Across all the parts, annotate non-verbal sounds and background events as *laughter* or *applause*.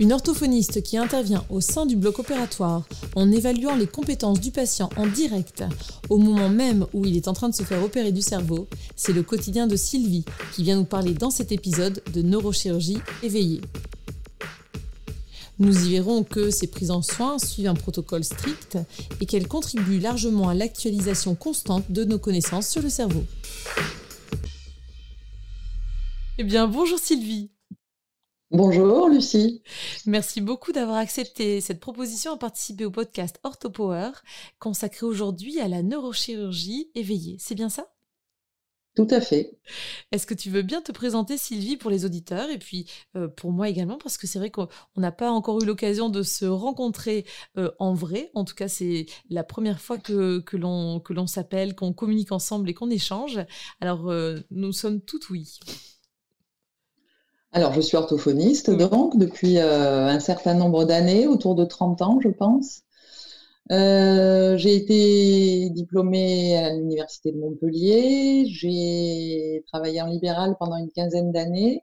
Une orthophoniste qui intervient au sein du bloc opératoire en évaluant les compétences du patient en direct au moment même où il est en train de se faire opérer du cerveau, c'est le quotidien de Sylvie qui vient nous parler dans cet épisode de neurochirurgie éveillée. Nous y verrons que ces prises en soins suivent un protocole strict et qu'elles contribuent largement à l'actualisation constante de nos connaissances sur le cerveau. Eh bien, bonjour Sylvie. Bonjour Lucie. Merci beaucoup d'avoir accepté cette proposition à participer au podcast OrthoPower consacré aujourd'hui à la neurochirurgie éveillée. C'est bien ça? Tout à fait. Est-ce que tu veux bien te présenter, Sylvie, pour les auditeurs et puis euh, pour moi également, parce que c'est vrai qu'on n'a pas encore eu l'occasion de se rencontrer euh, en vrai. En tout cas, c'est la première fois que, que l'on s'appelle, qu'on communique ensemble et qu'on échange. Alors, euh, nous sommes toutes oui. Alors, je suis orthophoniste, donc, depuis euh, un certain nombre d'années, autour de 30 ans, je pense. Euh, j'ai été diplômée à l'Université de Montpellier. J'ai travaillé en libéral pendant une quinzaine d'années,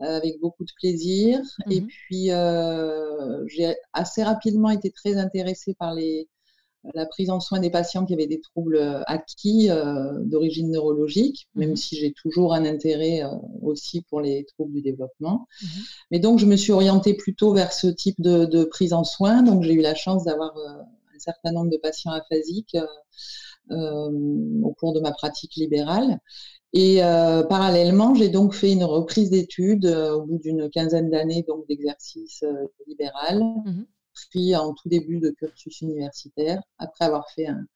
euh, avec beaucoup de plaisir. Et mmh puis, j'ai assez rapidement été très intéressée par les, la prise en soin des patients qui avaient des troubles euh, acquis euh, d'origine neurologique, même mhm. si j'ai toujours un intérêt euh, aussi pour les troubles du développement. Mhm. Mais donc, je me suis orientée plutôt vers ce type de, prise en soin. Donc, j'ai eu la chance d'avoir un certain nombre de patients aphasiques au cours de ma pratique libérale. Et parallèlement, j'ai donc fait une reprise d'études au bout d'une quinzaine d'années donc d'exercice libéral. Mhm pris en tout début de cursus universitaire, après avoir fait un,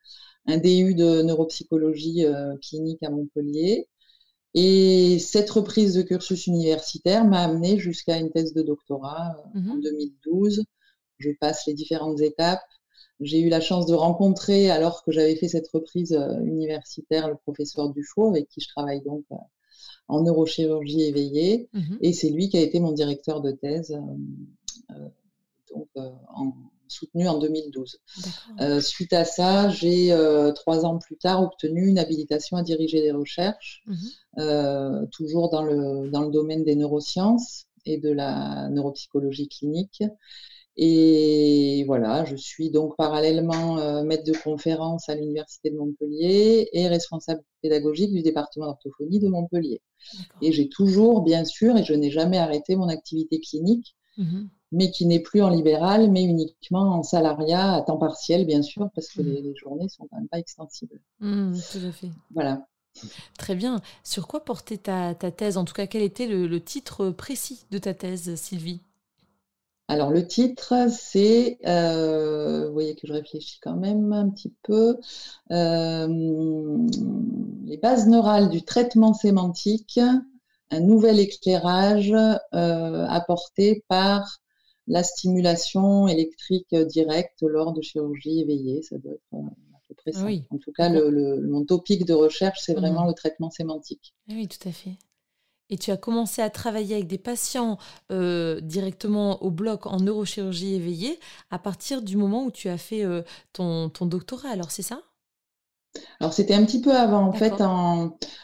DU de neuropsychologie euh, clinique à Montpellier. Et cette reprise de cursus universitaire m'a amené jusqu'à une thèse de doctorat euh, en 2012. Mhm. Je passe les différentes étapes. J'ai eu la chance de rencontrer, alors que j'avais fait cette reprise euh, universitaire, le professeur Dufaux, avec qui je travaille donc en neurochirurgie éveillée. Mhm. Et c'est lui qui a été mon directeur de thèse donc euh, en, soutenu en 2012. Euh, suite à ça, j'ai euh, trois ans plus tard obtenu une habilitation à diriger des recherches, mhm. toujours dans le, dans le domaine des neurosciences et de la neuropsychologie clinique. Et voilà, je suis donc parallèlement maître de conférence à l'Université de Montpellier et responsable pédagogique du département d'orthophonie de Montpellier. Et j'ai toujours, bien sûr, et je n'ai jamais arrêté mon activité clinique, mhm mais qui n'est plus en libéral, mais uniquement en salariat à temps partiel, bien sûr, parce que mmh. les, journées sont quand même pas extensibles. Mmh, tout à fait. Voilà. Très bien. Sur quoi portait ta, thèse? En tout cas, quel était le, titre précis de ta thèse, Sylvie? Alors le titre, c'est, euh, vous voyez que je réfléchis quand même un petit peu, euh, les bases neurales du traitement sémantique, un nouvel éclairage euh, apporté par la stimulation électrique directe lors de chirurgie éveillée. Ça doit être euh, à peu près ça. En tout cas, le, mon topic de recherche, c'est vraiment mhm. le traitement sémantique. Oui, tout à fait. Et tu as commencé à travailler avec des patients euh, directement au bloc en neurochirurgie éveillée à partir du moment où tu as fait euh, ton, ton doctorat, alors c'est ça? Alors c'était un petit peu avant, en fait,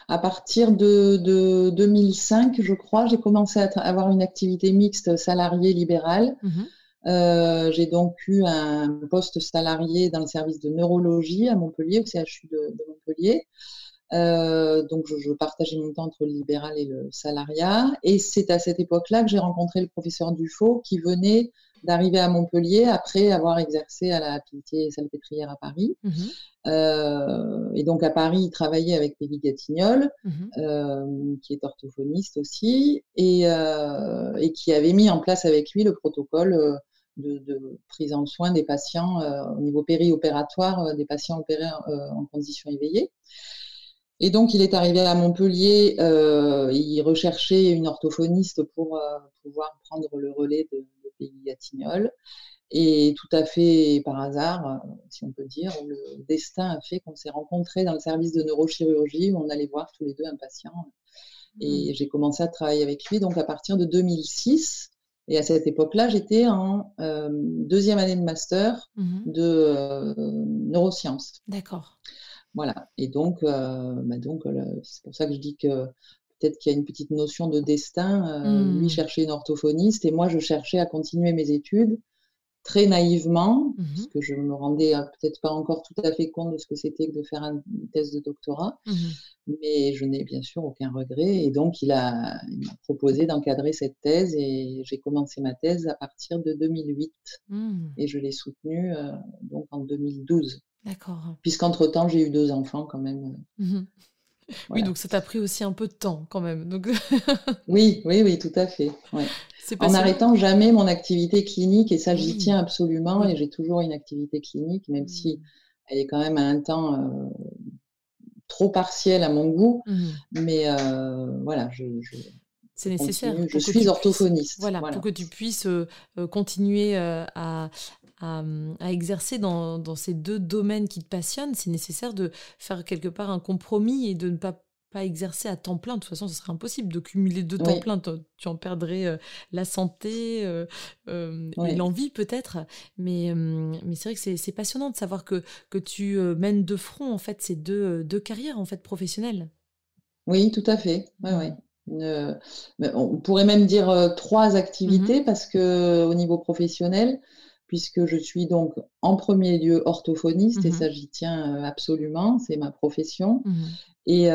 à partir de, 2005, je crois, j'ai commencé à avoir une activité mixte salariée libérale. Mhm. Euh, j'ai donc eu un poste salarié dans le service de neurologie à Montpellier, au CHU de, Montpellier. Euh, donc je, partageais mon temps entre le libéral et le salariat. Et c'est à cette époque-là que j'ai rencontré le professeur Dufaux qui venait d'arriver à Montpellier après avoir exercé à la Pitié Salpêtrière à Paris. Mhm. Euh, et donc à Paris, il travaillait avec Peggy Gatignol, mhm. euh, qui est orthophoniste aussi, et, euh, et, qui avait mis en place avec lui le protocole de, prise en soin des patients au niveau périopératoire, des patients opérés en conditions éveillées. Et donc, il est arrivé à Montpellier, il recherchait une orthophoniste pour pouvoir prendre le relais de, pays. Et tout à fait par hasard, si on peut dire, le destin a fait qu'on s'est rencontrés dans le service de neurochirurgie où on allait voir tous les deux un patient. Et mmh. j'ai commencé à travailler avec lui donc à partir de 2006. Et à cette époque-là, j'étais en deuxième année de master mmh de neurosciences. D'accord. Voilà. Et donc, bah donc c'est pour ça que je dis que peut-être qu'il y a une petite notion de destin. Lui mmh. cherchait une orthophoniste et moi, je cherchais à continuer mes études très naïvement, mmh parce que je me rendais peut-être pas encore tout à fait compte de ce que c'était que de faire une thèse de doctorat, mmh mais je n'ai bien sûr aucun regret. Et donc, il a, proposé d'encadrer cette thèse et j'ai commencé ma thèse à partir de 2008 mmh. et je l'ai soutenue euh, donc en 2012. D'accord. Puisqu'entre-temps, j'ai eu deux enfants quand même. Oui, donc ça t'a pris aussi un peu de temps quand même. Donc... *laughs* oui, oui, oui, tout à fait. En n'arrêtant jamais mon activité clinique, et ça j'y tiens absolument, et j'ai toujours une activité clinique, même si mmh. elle est quand même à un temps euh, trop partiel à mon goût, mmh. mais euh, voilà, je, c'est nécessaire. Je suis orthophoniste. voilà, pour que tu puisses euh, continuer à, à, exercer dans, dans, ces deux domaines qui te passionnent, c'est nécessaire de faire quelque part un compromis et de ne pas pas exercer à temps plein. De toute façon, ce serait impossible de cumuler deux temps plein. Tu en perdrais euh, la santé euh, euh, et l'envie peut-être. Mais, mais c'est vrai que c'est passionnant de savoir que, que tu mènes de front en fait ces deux, deux carrières en fait professionnelles. Oui, tout à fait. Ouais, ouais. on pourrait même dire trois activités mmh parce que au niveau professionnel, puisque je suis donc en premier lieu orthophoniste, et mmh ça j'y tiens absolument, c'est ma profession. Mmh et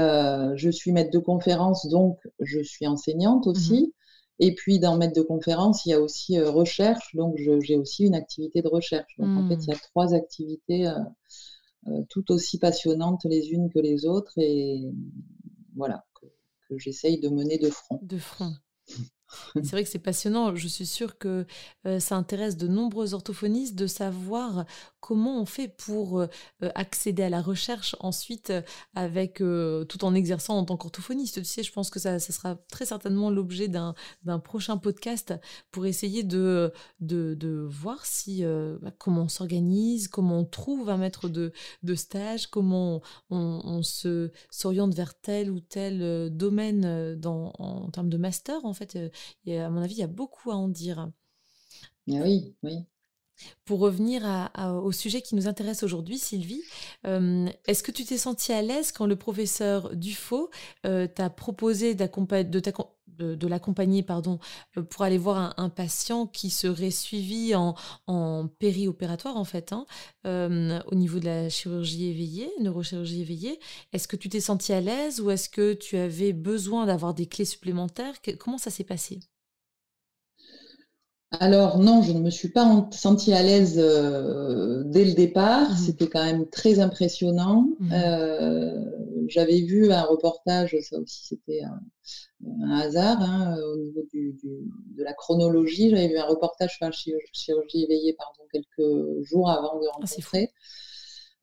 je suis maître de conférence, donc je suis enseignante mmh aussi. Et puis dans maître de conférence, il y a aussi recherche, donc j'ai aussi une activité de recherche. Donc en fait, il y a trois activités tout aussi passionnantes les unes que les autres, et voilà, que, que j'essaye de mener de front. De front. C'est vrai que c'est passionnant. Je suis sûre que ça intéresse de nombreux orthophonistes de savoir comment on fait pour accéder à la recherche ensuite avec tout en exerçant en tant qu'orthophoniste. Tu je pense que ça, sera très certainement l'objet d'un prochain podcast pour essayer de, de, voir si bah, comment on s'organise, comment on trouve un maître de, de stage, comment on, s'oriente vers tel ou tel domaine dans, en termes de master en fait et à mon avis, il y a beaucoup à en dire. Ah oui, oui. Pour revenir au sujet qui nous intéresse aujourd'hui, Sylvie, euh, est-ce que tu t'es sentie à l'aise quand le professeur Dufaux euh, t'a proposé de, de, l'accompagner pardon, euh, pour aller voir un, patient qui serait suivi en, périopératoire en fait, hein, au niveau de la chirurgie éveillée, neurochirurgie éveillée. Est-ce que tu t'es sentie à l'aise ou est-ce que tu avais besoin d'avoir des clés supplémentaires? Comment ça s'est passé? Alors non, je ne me suis pas sentie à l'aise euh, dès le départ. Mmh C'était quand même très impressionnant. Mmh euh, j'avais vu un reportage, ça aussi c'était un, hasard hein, au niveau de la chronologie. J'avais vu un reportage sur la chirurgie éveillée pardon, quelques jours avant de ah, rencontrer.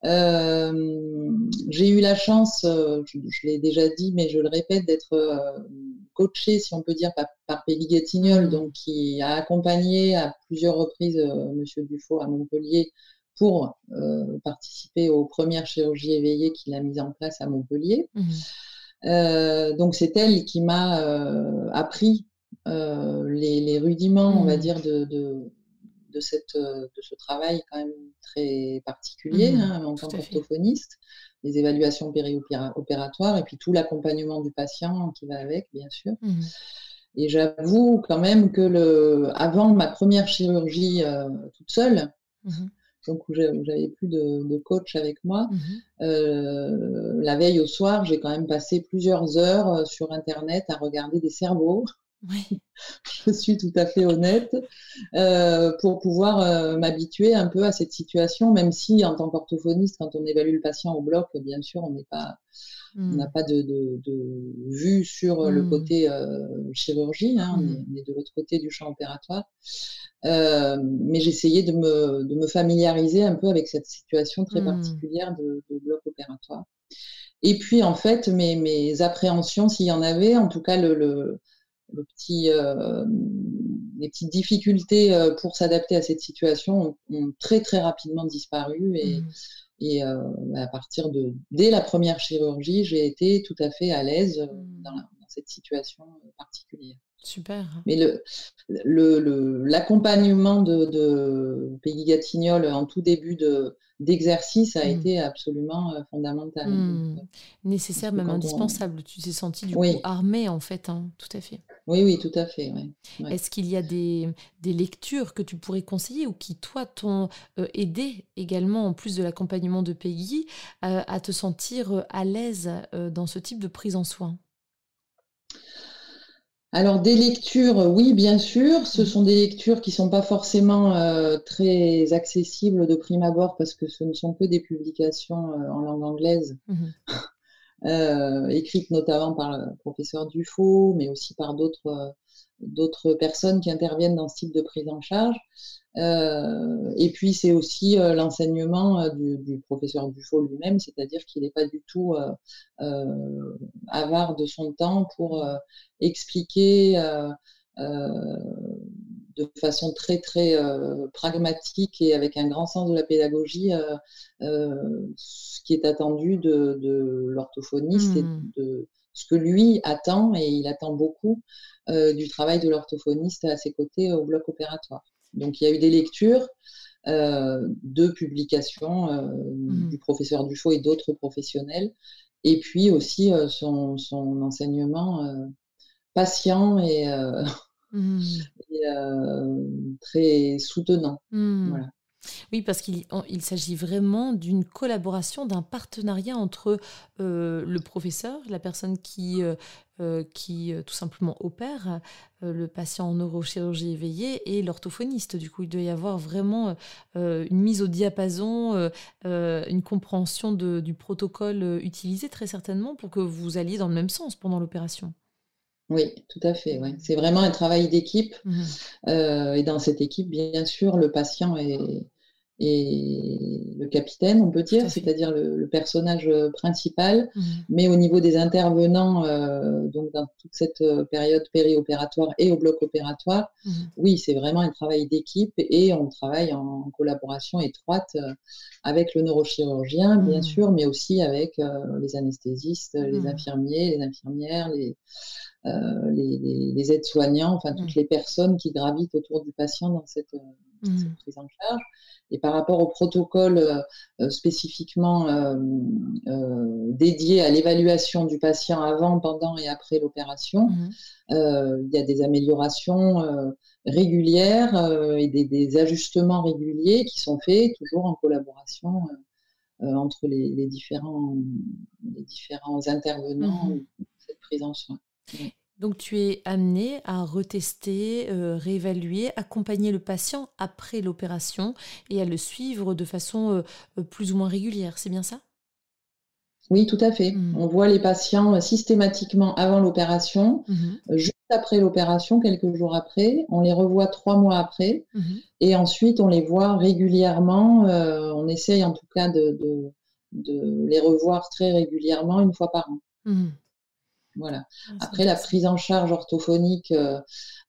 Euh, j'ai eu la chance, je, l'ai déjà dit, mais je le répète, d'être coaché, si on peut dire, par, par Gatignol, mmh. donc qui a accompagné à plusieurs reprises euh, Monsieur Dufaux à Montpellier pour euh, participer aux premières chirurgies éveillées qu'il a mises en place à Montpellier. Mmh. Euh, donc c'est elle qui m'a appris les, rudiments, on va mmh. dire, de, de, cette, de ce travail quand même très particulier hein, en tant qu'orthophoniste les évaluations périopératoires et puis tout l'accompagnement du patient qui va avec, bien sûr. Mmh. Et j'avoue quand même que le, avant ma première chirurgie euh, toute seule, mmh. donc où j'avais plus de, coach avec moi, mmh. euh, la veille au soir, j'ai quand même passé plusieurs heures euh, sur Internet à regarder des cerveaux. Oui. je suis tout à fait honnête, euh, pour pouvoir euh, m'habituer un peu à cette situation, même si en tant qu'orthophoniste, quand on évalue le patient au bloc, bien sûr, on n'est pas, on n'a hmm. pas de, vue sur le hmm. côté euh, chirurgie, hein, hmm. on, est, de l'autre côté du champ opératoire. mais j'essayais de me, de me, familiariser un peu avec cette situation très particulière de, bloc opératoire. Et puis, en fait, mes, mes appréhensions, s'il y en avait, en tout cas, le le petit, les petites difficultés pour s'adapter à cette situation ont, très très rapidement disparu et, mmh. et à partir de dès la première chirurgie, j'ai été tout à fait à l'aise mmh. dans, cette situation particulière. Super. Mais le, l'accompagnement de, de Peggy Gatignol en tout début de, d'exercice a mmh. été absolument euh, fondamental. Mmh. Nécessaire, même indispensable. Tu t'es senti du coup armé en fait, hein, tout à fait. Oui, oui, tout à fait. Est-ce qu'il y a des, lectures que tu pourrais conseiller ou qui, toi, t'ont euh, aidé également, en plus de l'accompagnement de Peggy, euh, à te sentir à l'aise dans ce type de prise en soin? Alors des lectures, oui, bien sûr. Ce mmh. sont des lectures qui ne sont pas forcément euh, très accessibles de prime abord parce que ce ne sont que des publications euh, en langue anglaise, mmh *laughs* euh, écrites notamment par le professeur Dufaux, mais aussi par d'autres d'autres personnes qui interviennent dans ce type de prise en charge. Euh, et puis c'est aussi euh, l'enseignement euh, du, professeur Dufaux lui-même, c'est-à-dire qu'il n'est pas du tout avare de son temps pour expliquer de façon très très pragmatique et avec un grand sens de la pédagogie ce qui est attendu de, l'orthophoniste et mmh. de ce que lui attend, et il attend beaucoup du travail de l'orthophoniste à ses côtés au bloc opératoire. Donc il y a eu des lectures, euh, de publications euh, mmh. du professeur Dufaux et d'autres professionnels, et puis aussi euh, son, enseignement patient et, mmh. *laughs* très soutenant. Mmh. Voilà. Oui, parce qu'il s'agit vraiment d'une collaboration, d'un partenariat entre le professeur, la personne qui, qui tout simplement opère le patient en neurochirurgie éveillée et l'orthophoniste. Du coup, il doit y avoir vraiment une mise au diapason, une compréhension du protocole utilisé très certainement pour que vous alliez dans le même sens pendant l'opération. Oui, tout à fait. C'est vraiment un travail d'équipe. Mmh et dans cette équipe, bien sûr, le patient est, et le capitaine, on peut dire, c'est-à-dire le, personnage euh, principal. Mmh. Mais au niveau des intervenants, euh, donc dans toute cette euh, période périopératoire et au bloc opératoire, mmh. oui, c'est vraiment un travail d'équipe et on travaille en collaboration étroite avec le neurochirurgien, bien mmh. sûr, mais aussi avec les anesthésistes, les infirmiers, les infirmières, les, les, aides-soignants, enfin toutes les personnes qui gravitent autour du patient dans cette, cette prise en charge. Et par rapport au protocole euh, euh, spécifiquement euh, dédié à l'évaluation du patient avant, pendant et après l'opération, mmh il y a des améliorations régulières et des, ajustements réguliers qui sont faits toujours en collaboration entre les, différents, les différents intervenants mmh de cette prise en soin. Donc tu es amené à retester, euh, réévaluer, accompagner le patient après l'opération et à le suivre de façon euh, euh, plus ou moins régulière, c'est bien ça? Oui, tout à fait. Mmh. On voit les patients systématiquement avant l'opération, mmh juste après l'opération, quelques jours après, on les revoit trois mois après mmh et ensuite on les voit régulièrement, on essaye en tout cas de, de, les revoir très régulièrement, une fois par an. Voilà. Ah, après, la prise en charge orthophonique euh,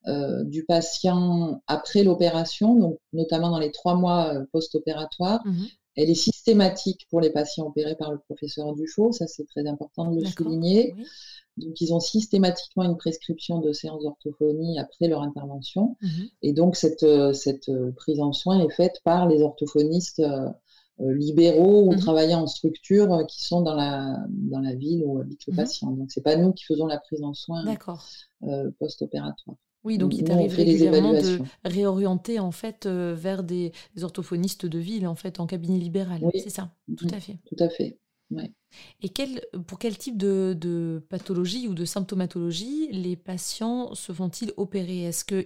euh, du patient après l'opération, donc notamment dans les trois mois euh, post-opératoires, mmh elle est systématique pour les patients opérés par le professeur Dufaux. Ça, c'est très important de le souligner. Donc, ils ont systématiquement une prescription de séance d'orthophonie après leur intervention. Mmh Et donc, cette, cette prise en soin est faite par les orthophonistes libéraux ou mmh travaillant en structure euh, qui sont dans la, dans la ville où habite le mmh patient. Donc, ce n'est pas nous qui faisons la prise en soin euh, post-opératoire. Oui, donc il t'arrive régulièrement de réorienter en fait vers des, orthophonistes de ville en fait en cabinet libéral. C'est ça, tout à fait. Tout à fait. Et quel, pour quel type de, pathologie ou de symptomatologie les patients se font-ils opérer? Est-ce que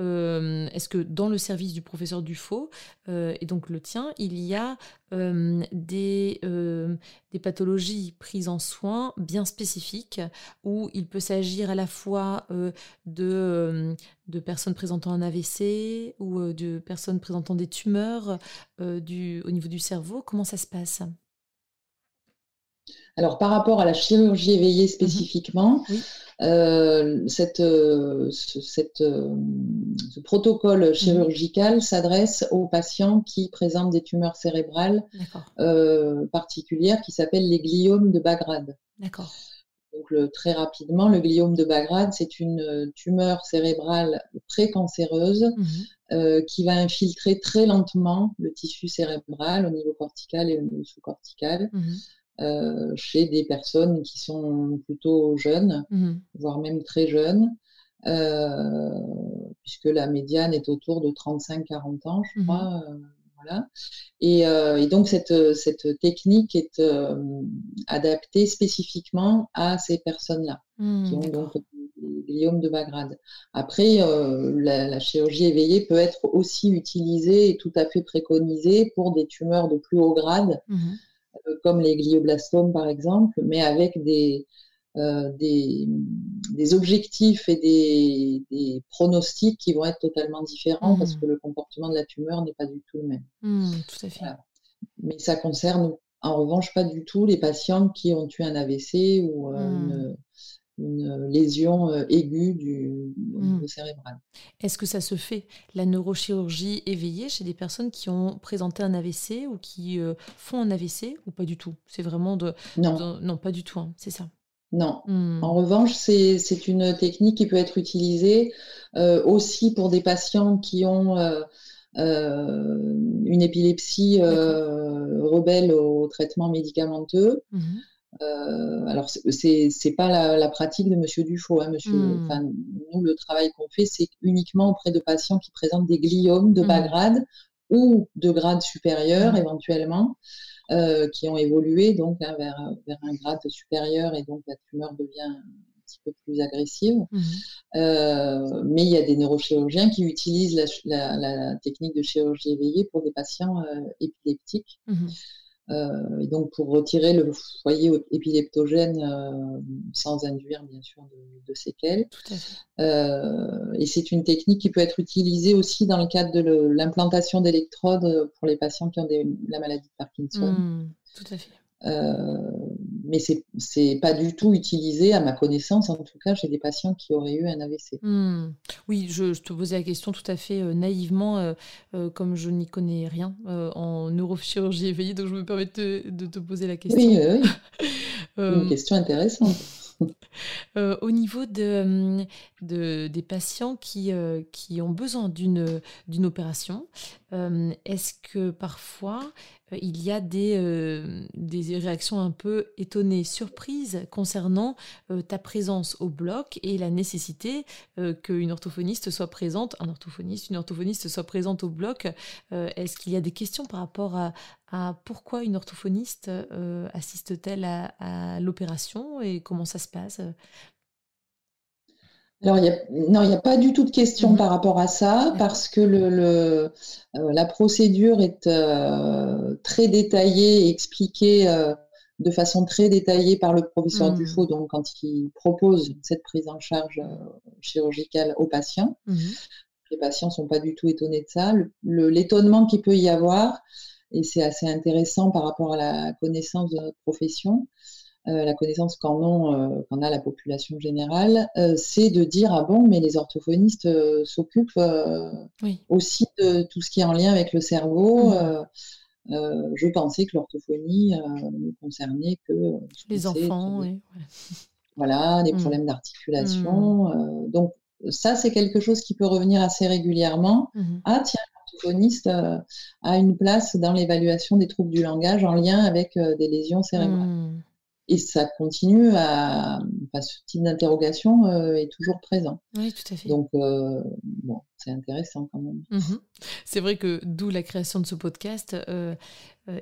euh, est-ce que dans le service du professeur Dufaux euh, et donc le tien, il y a euh, des, pathologies prises en soins bien spécifiques où il peut s'agir à la fois de, personnes présentant un AVC ou de personnes présentant des tumeurs au niveau du cerveau? Comment ça se passe? Alors, par rapport à la chirurgie éveillée mhm. spécifiquement, cette, cette, ce protocole mmh chirurgical s'adresse aux patients qui présentent des tumeurs cérébrales particulières qui s'appellent les gliomes de Bagrade. D'accord. Donc, le, très rapidement, le gliome de Bagrade, c'est une euh, tumeur cérébrale précancéreuse mmh euh, qui va infiltrer très lentement le tissu cérébral au niveau cortical et au niveau sous-cortical. Euh, chez des personnes qui sont plutôt jeunes, mmh voire même très jeunes, puisque la médiane est autour de 35-40 ans, je crois. Euh, et, donc cette, technique est euh, adaptée spécifiquement à ces personnes-là mmh, qui ont donc des gliomes de Bagrade. Après, euh, la, chirurgie éveillée peut être aussi utilisée et tout à fait préconisée pour des tumeurs de plus haut grade, comme les glioblastomes par exemple, mais avec des, euh, des, objectifs et des, pronostics qui vont être totalement différents parce mmh. que le comportement de la tumeur n'est pas du tout le même. Mmh, tout à fait. Mais ça concerne en revanche pas du tout les patients qui ont eu un AVC ou euh, mmh. une, lésion euh, aiguë du niveau cérébral. Est-ce que ça se fait, la neurochirurgie éveillée, chez des personnes qui ont présenté un AVC ou qui font un AVC ou pas du tout? C'est vraiment de... Non. non, pas du tout, hein, c'est ça? Non. Hmm. En revanche, c'est une technique qui peut être utilisée euh, aussi pour des patients qui ont euh, euh, une épilepsie rebelle au traitement médicamenteux. Mhm. alors, c'est n'est pas la, pratique de Monsieur Dufaux. Hein, monsieur, hmm. Nous, le travail qu'on fait, c'est uniquement auprès de patients qui présentent des gliomes de bas hmm. grade ou de grade supérieur éventuellement. Euh, qui ont évolué donc hein, vers, vers, un grade supérieur et donc la tumeur devient un petit peu plus agressive. Euh, mais il y a des neurochirurgiens qui utilisent la, technique de chirurgie éveillée pour des patients euh, épileptiques. Euh, et donc pour retirer le foyer épileptogène euh, sans induire bien sûr de, séquelles. Euh, et c'est une technique qui peut être utilisée aussi dans le cadre de l'implantation d'électrodes pour les patients qui ont la maladie de Parkinson. Mmh, tout à fait. Euh, mais c'est n'est pas du tout utilisé, à ma connaissance, en tout cas, chez des patients qui auraient eu un AVC. Hmm. Oui, je, te posais la question tout à fait euh, naïvement, euh, comme je n'y connais rien en neurochirurgie éveillée, donc je me permets de, de te poser la question. Oui, oui. *laughs* Une question intéressante. *laughs* au niveau de, de, des patients qui, qui ont besoin d'une opération, est-ce que parfois euh, il y a des, euh, des réactions un peu étonnées, surprises concernant euh, ta présence au bloc et la nécessité qu'une orthophoniste soit présente, un orthophoniste, une orthophoniste soit présente au bloc. Est-ce qu'il y a des questions par rapport à pourquoi une orthophoniste assiste-t-elle à l'opération et comment ça se passe? Alors, non, il n'y a pas du tout de question mhm. par rapport à ça, parce que le, euh, la procédure est euh, très détaillée et expliquée euh, de façon très détaillée par le professeur mhm. Dufaux, donc quand il propose cette prise en charge chirurgicale aux patients. Mhm. Les patients ne sont pas du tout étonnés de ça. L'étonnement qu'il peut y avoir, et c'est assez intéressant par rapport à la connaissance de notre profession, la connaissance qu'en euh, a la population générale, euh, c'est de dire ah bon, mais les orthophonistes s'occupent aussi de tout ce qui est en lien avec le cerveau. Mmh. je pensais que l'orthophonie ne concernait que les enfants, voilà, des mmh. problèmes d'articulation. Mmh. donc ça, c'est quelque chose qui peut revenir assez régulièrement. Ah tiens, l'orthophoniste a une place dans l'évaluation des troubles du langage en lien avec des lésions cérébrales et ça continue à. Enfin, ce type d'interrogation euh, est toujours présent. Oui, tout à fait. Donc, euh, bon, c'est intéressant quand même. Mmh c'est vrai que d'où la création de ce podcast, euh,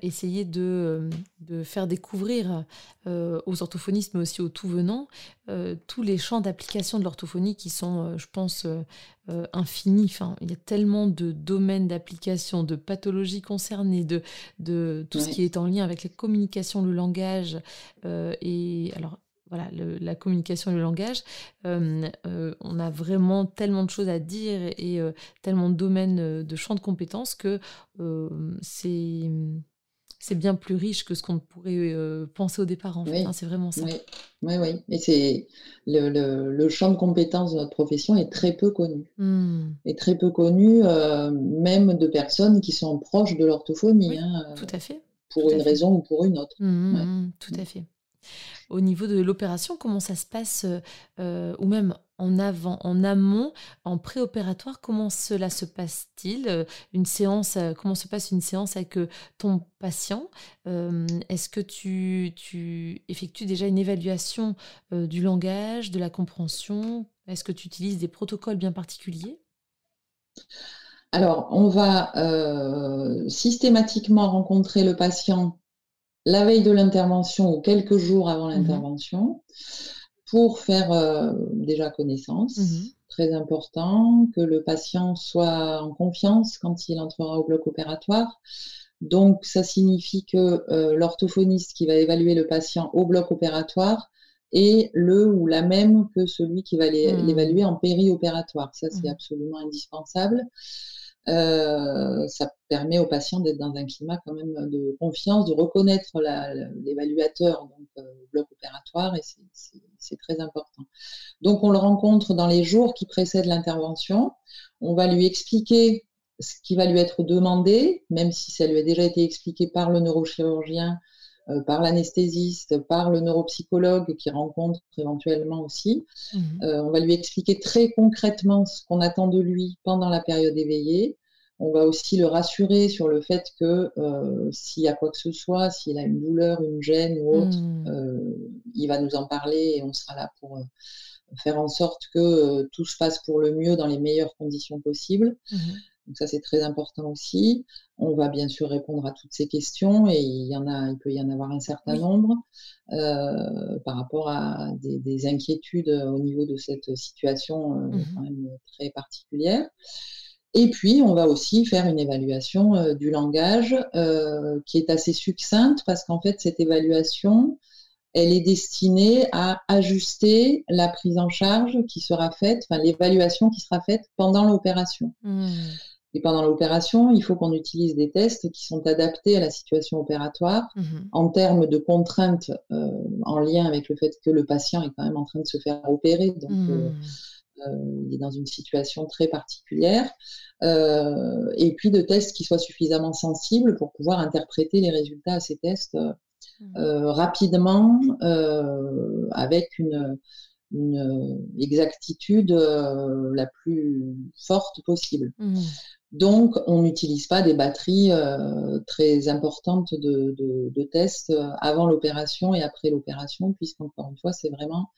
essayer de, de, faire découvrir aux orthophonistes, mais aussi aux tout-venants, tous les champs d'application de l'orthophonie qui sont, je pense, infinis. Enfin, il y a tellement de domaines d'application, de pathologies concernées, de, de tout ce qui est en lien avec la communication, le langage. et alors, voilà, la communication et le langage, euh, euh, on a vraiment tellement de choses à dire et, euh, tellement de domaines de champs de compétences que c'est c'est bien plus riche que ce qu'on pourrait penser au départ, en fait. Hein, c'est vraiment ça. Oui, oui, oui. Et c'est le, champ de compétences de notre profession est très peu connu. Mmh. Est très peu connu, même de personnes qui sont proches de l'orthophonie. Hein, tout à fait. Pour une raison ou pour une autre. Mmh, tout à fait au niveau de l'opération, comment ça se passe, euh, euh, ou même en avant, en amont, en préopératoire, comment cela se passe-t-il euh, Une séance, comment se passe une séance avec ton patient Est-ce que tu, tu, effectues déjà une évaluation du langage, de la compréhension? Est-ce que tu utilises des protocoles bien particuliers? Alors, on va systématiquement rencontrer le patient la veille de l'intervention ou quelques jours avant mhm. l'intervention pour faire euh, déjà connaissance. Mhm. Très important que le patient soit en confiance quand il entrera au bloc opératoire. Donc, ça signifie que euh, l'orthophoniste qui va évaluer le patient au bloc opératoire est le ou la même que celui qui va mhm. l'évaluer en périopératoire. Ça, c'est absolument indispensable. Euh, ça permet aux patients d'être dans un climat quand même de confiance, de reconnaître l'évaluateur, donc euh, le bloc opératoire, et c'est très important. Donc on le rencontre dans les jours qui précèdent l'intervention. On va lui expliquer ce qui va lui être demandé, même si ça lui a déjà été expliqué par le neurochirurgien, par l'anesthésiste, par le neuropsychologue qui rencontre éventuellement aussi. Mmh. Euh, on va lui expliquer très concrètement ce qu'on attend de lui pendant la période éveillée. On va aussi le rassurer sur le fait que euh, s'il y a quoi que ce soit, s'il a une douleur, une gêne ou autre, mmh. il va nous en parler et on sera là pour faire en sorte que tout se passe pour le mieux dans les meilleures conditions possibles. Mmh. Donc ça, c'est très important aussi. On va bien sûr répondre à toutes ces questions et il y en a, il peut y en avoir un certain nombre euh, par rapport à des, inquiétudes au niveau de cette situation euh, mmh quand même très particulière. Et puis, on va aussi faire une évaluation euh, du langage qui est assez succincte parce qu'en fait, cette évaluation, elle est destinée à ajuster la prise en charge qui sera faite, enfin l'évaluation qui sera faite pendant l'opération. Mmh. Et pendant l'opération, il faut qu'on utilise des tests qui sont adaptés à la situation opératoire mhm. en termes de contraintes euh, en lien avec le fait que le patient est quand même en train de se faire opérer. Donc, mhm. euh, euh, il est dans une situation très particulière. et puis de tests qui soient suffisamment sensibles pour pouvoir interpréter les résultats à ces tests mhm. rapidement avec une, une exactitude la plus forte possible. Donc, on n'utilise pas des batteries euh, très importantes de, tests euh, avant l'opération et après l'opération, puisqu'encore une fois, c'est vraiment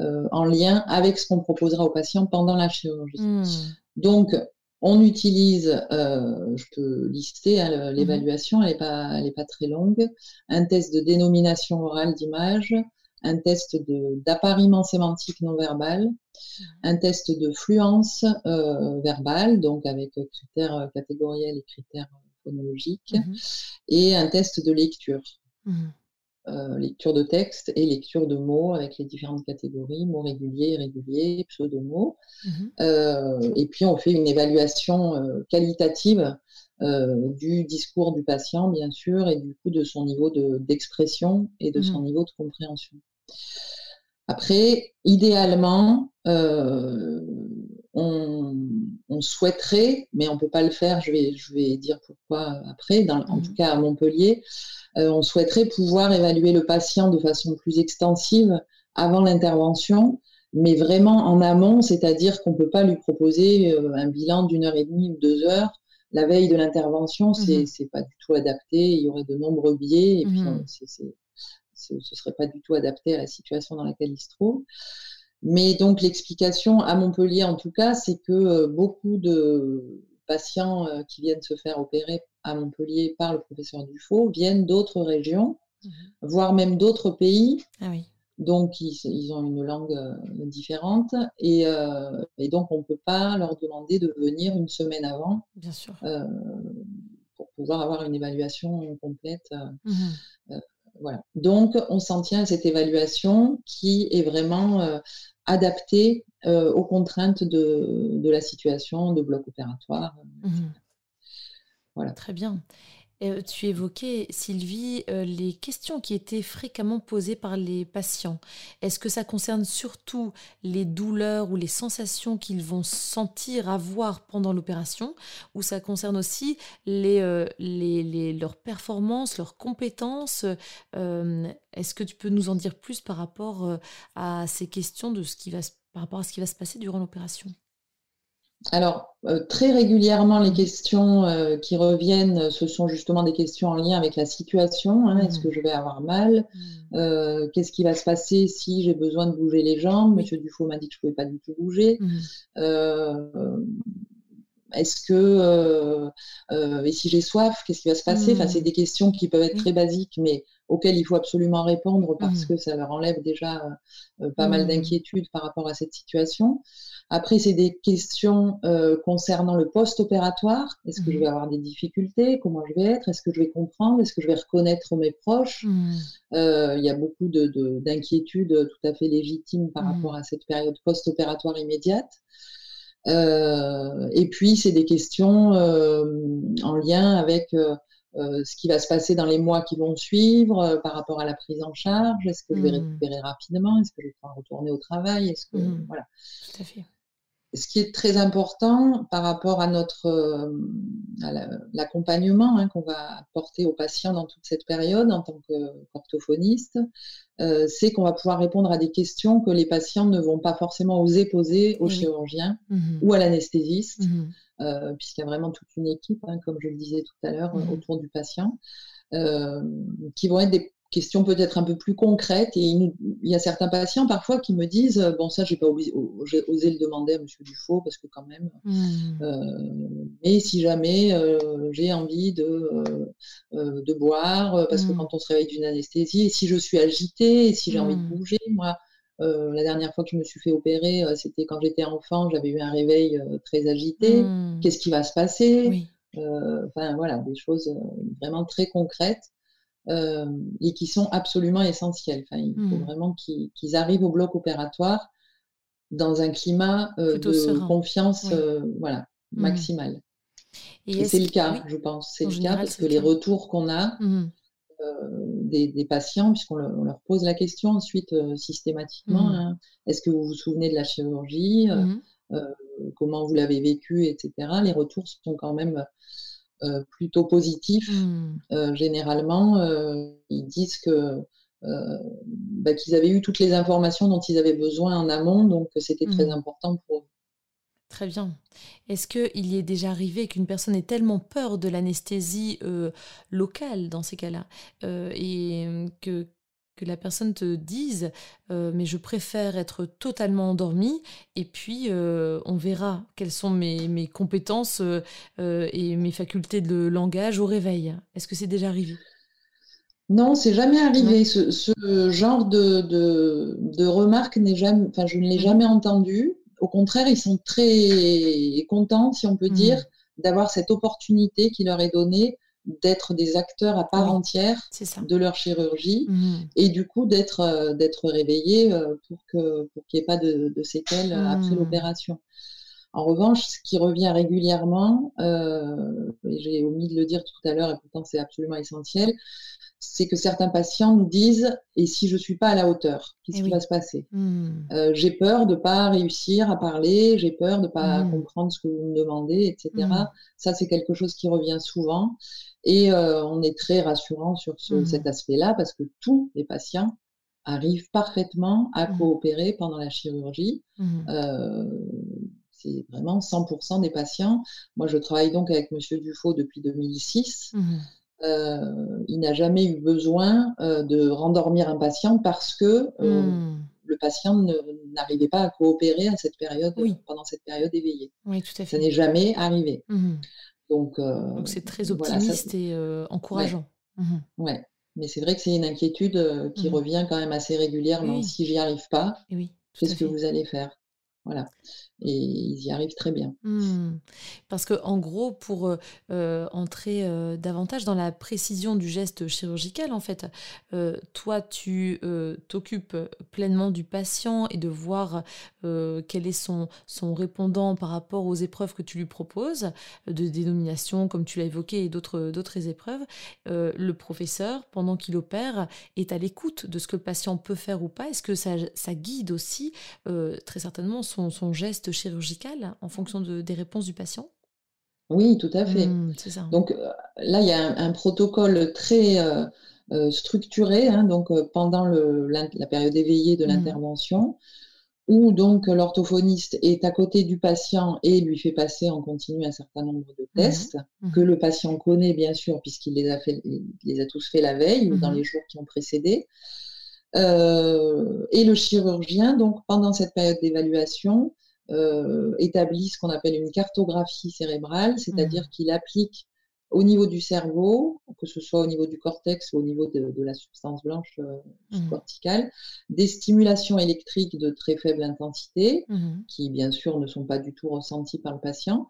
euh, en lien avec ce qu'on proposera aux patients pendant la chirurgie. Hmm. Donc, on utilise, je peux lister hein, mhm. l'évaluation, elle n'est pas, très longue, un test de dénomination orale d'image, un test d'appariement sémantique non verbal, un test de fluence euh, verbale, donc avec critères catégoriels et critères phonologiques, mmh. et un test de lecture. Mmh. Euh, lecture de texte et lecture de mots avec les différentes catégories, mots réguliers, irréguliers, pseudo-mots. Euh, et puis on fait une évaluation qualitative du discours du patient, bien sûr, et du coup de son niveau d'expression et de son niveau de compréhension. Après, idéalement, euh, on, souhaiterait, mais on ne peut pas le faire, je vais, je vais dire pourquoi après, en tout mmh. cas à Montpellier, euh, on souhaiterait pouvoir évaluer le patient de façon plus extensive avant l'intervention, mais vraiment en amont, c'est-à-dire qu'on ne peut pas lui proposer euh, un bilan d'une heure et demie ou deux heures la veille de l'intervention, c'est n'est mmh. pas du tout adapté, il y aurait de nombreux biais, et puis mmh. c'est ce ne serait pas du tout adapté à la situation dans laquelle il se trouve. Mais donc l'explication à Montpellier en tout cas, c'est que euh, beaucoup de patients euh, qui viennent se faire opérer à Montpellier par le professeur Dufaux viennent d'autres régions, mhm. voire même d'autres pays. Ah donc ils, ont une langue euh, différente et, donc on ne peut pas leur demander de venir une semaine avant Bien sûr. pour pouvoir avoir une évaluation complète. Mhm. Donc, on s'en tient à cette évaluation qui est vraiment euh, adaptée euh, aux contraintes de, la situation de bloc opératoire. Mmh voilà. Très bien. Euh, tu évoquais, Sylvie, euh, les questions qui étaient fréquemment posées par les patients. Est-ce que ça concerne surtout les douleurs ou les sensations qu'ils vont sentir, avoir pendant l'opération, ou ça concerne aussi les, euh, leurs performances, leurs compétences Est-ce que tu peux nous en dire plus par rapport à ces questions de par rapport à ce qui va se passer durant l'opération? Alors, euh, très régulièrement, les questions euh, qui reviennent, ce sont justement des questions en lien avec la situation. Hein. Est-ce mmh. que je vais avoir mal mmh. euh, Qu'est-ce qui va se passer si j'ai besoin de bouger les jambes? Monsieur Dufault m'a dit que je ne pouvais pas du tout bouger. Mmh. Est-ce que et si j'ai soif, qu'est-ce qui va se passer? Enfin, c'est des questions qui peuvent être très basiques, mais auxquelles il faut absolument répondre parce que ça leur enlève déjà pas mal d'inquiétudes par rapport à cette situation. Après, c'est des questions euh, concernant le post-opératoire. Est-ce que je vais avoir des difficultés? Comment je vais être? Est-ce que je vais comprendre? Est-ce que je vais reconnaître mes proches? Euh, Il y a beaucoup d'inquiétudes de, tout à fait légitimes par rapport à cette période post-opératoire immédiate. Euh, et puis, c'est des questions en lien avec ce qui va se passer dans les mois qui vont suivre par rapport à la prise en charge. Est-ce que je vais récupérer rapidement? Est-ce que je vais pouvoir retourner au travail? Est-ce que voilà. Tout à fait ce qui est très important par rapport à notre euh, l'accompagnement hein, qu'on va apporter aux patients dans toute cette période en tant qu'orthophoniste, euh, c'est qu'on va pouvoir répondre à des questions que les patients ne vont pas forcément oser poser au chirurgien mmh ou à l'anesthésiste, mmh euh, puisqu'il y a vraiment toute une équipe, hein, comme je le disais tout à l'heure, mmh autour du patient, qui vont être des question peut-être un peu plus concrète. Et il, y a certains patients parfois qui me disent euh, Bon, ça, j'ai pas osé, osé le demander à M. Dufault parce que, quand même, mmh. euh, mais si jamais euh, j'ai envie de, de boire, parce que mmh. quand on se réveille d'une anesthésie, et si je suis agitée, et si j'ai envie de mmh. bouger, moi. la dernière fois que je me suis fait opérer, c'était quand j'étais enfant, j'avais eu un réveil très agité. Qu'est-ce qui va se passer? Enfin voilà, des choses vraiment très concrètes euh, et qui sont absolument essentiels. Enfin, il faut mmh. vraiment qu'ils arrivent au bloc opératoire dans un climat euh, de confiance euh, voilà, mmh. maximale. Et, c'est le cas, je pense. C'est le cas parce que les retours qu'on a mmh. des, patients, puisqu'on leur pose la question ensuite systématiquement, hein, est-ce que vous vous souvenez de la chirurgie Comment vous l'avez vécu, etc. Les retours sont quand même plutôt positifs. Mmh. Euh, généralement, euh, ils disent que bah, qu'ils avaient eu toutes les informations dont ils avaient besoin en amont, donc c'était très mmh. important pour eux. Très bien. Est-ce qu'il y est déjà arrivé qu'une personne ait tellement peur de l'anesthésie locale dans ces cas-là et que que la personne te dise euh, mais je préfère être totalement endormie et puis euh, on verra quelles sont mes, mes compétences euh, et mes facultés de langage au réveil. Est-ce que c'est déjà arrivé? Non, c'est jamais arrivé. Ce, genre de, de, de remarque n'est jamais, enfin je ne l'ai mmh. jamais entendu. Au contraire, ils sont très contents, si on peut mmh. dire, d'avoir cette opportunité qui leur est donnée d'être des acteurs à part entière de leur chirurgie mmh. et du coup d'être euh, d'être réveillés euh, pour que pour qu'il n'y ait pas de, séquelles euh, après mmh. l'opération. En revanche, ce qui revient régulièrement, et j'ai omis de le dire tout à l'heure et pourtant c'est absolument essentiel, c'est que certains patients nous disent et si je suis pas à la hauteur, qu'est-ce eh qui va se passer mmh. J'ai peur de pas réussir à parler, j'ai peur de pas comprendre ce que vous me demandez, etc. Ça c'est quelque chose qui revient souvent et euh, on est très rassurant sur mmh cet aspect-là parce que tous les patients arrivent parfaitement à mmh coopérer pendant la chirurgie. Mmh euh, c'est vraiment 100% des patients. Moi, je travaille donc avec Monsieur Dufaux depuis 2006. Euh, il n'a jamais eu besoin de rendormir un patient parce que le patient n'arrivait pas à coopérer à cette période, pendant cette période éveillée. Oui, tout à fait. Ça n'est jamais arrivé. Donc, euh, Donc c'est très optimiste et euh, encourageant. Mmh ouais. Mais c'est vrai que c'est une inquiétude euh, qui mmh revient quand même assez régulièrement. Si j'y arrive pas, qu'est-ce que vous allez faire? Voilà. Et ils y arrivent très bien. Mmh. Parce que en gros, pour euh, euh, entrer euh, davantage dans la précision du geste chirurgical, en fait, toi, tu t'occupes pleinement du patient et de voir quel est son, son répondant par rapport aux épreuves que tu lui proposes, de dénomination, comme tu l'as évoqué, et d'autres, d'autres épreuves. le professeur, pendant qu'il opère, est à l'écoute de ce que le patient peut faire ou pas. Est-ce que ça, ça guide aussi, très certainement, son, son geste chirurgical en fonction de, des réponses du patient Oui, tout à fait. Mmh, donc euh, là, il y a un, protocole très euh, euh, structuré, hein, donc pendant le, la, période éveillée de mmh. l'intervention, où donc l'orthophoniste est à côté du patient et lui fait passer en continu un certain nombre de mmh. tests que le patient connaît bien sûr puisqu'il les a fait, les a tous fait la veille ou dans les jours qui ont précédé. et le chirurgien, donc pendant cette période d'évaluation, euh, établit ce qu'on appelle une cartographie cérébrale, c'est-à-dire mmh. qu'il applique au niveau du cerveau, que ce soit au niveau du cortex ou au niveau de, la substance blanche euh, mmh. corticale, des stimulations électriques de très faible intensité, mmh. qui bien sûr ne sont pas du tout ressenties par le patient,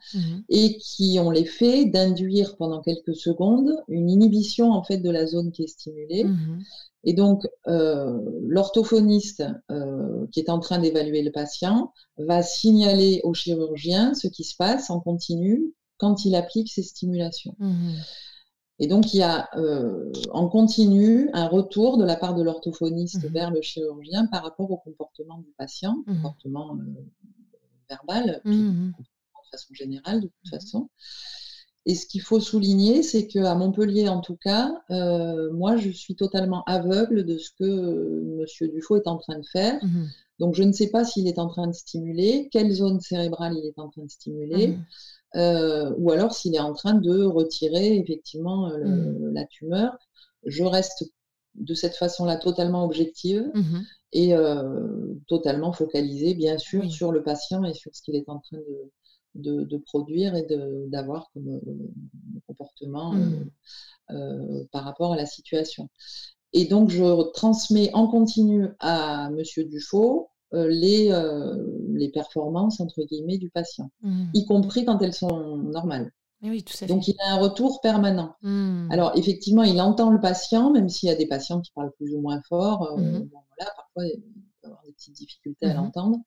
et qui ont l'effet d'induire pendant quelques secondes une inhibition en fait de la zone qui est stimulée, et donc, euh, l'orthophoniste euh, qui est en train d'évaluer le patient va signaler au chirurgien ce qui se passe en continu quand il applique ces stimulations. Mmh Et donc, il y a euh, en continu un retour de la part de l'orthophoniste mmh vers le chirurgien par rapport au comportement du patient, mmh comportement verbal, de façon générale, de toute façon. Et ce qu'il faut souligner, c'est qu'à Montpellier, en tout cas, euh, moi, je suis totalement aveugle de ce que euh, M. Dufaux est en train de faire. Mmh Donc, je ne sais pas s'il est en train de stimuler, quelle zone cérébrale il est en train de stimuler, mmh euh, ou alors s'il est en train de retirer effectivement mmh. la tumeur. Je reste de cette façon-là totalement objective et totalement focalisée, bien sûr, sur le patient et sur ce qu'il est en train de, de, produire et d'avoir comme euh, comportement euh, mmh. euh, par rapport à la situation. Et donc, je transmets en continu à Monsieur Dufaux les, les performances, entre guillemets, du patient, mmh. y compris quand elles sont normales. Oui, tout à Donc, il a un retour permanent. Mmh. Alors, effectivement, il entend le patient, même s'il y a des patients qui parlent plus ou moins fort. voilà, parfois, il peut avoir des petites difficultés à l'entendre.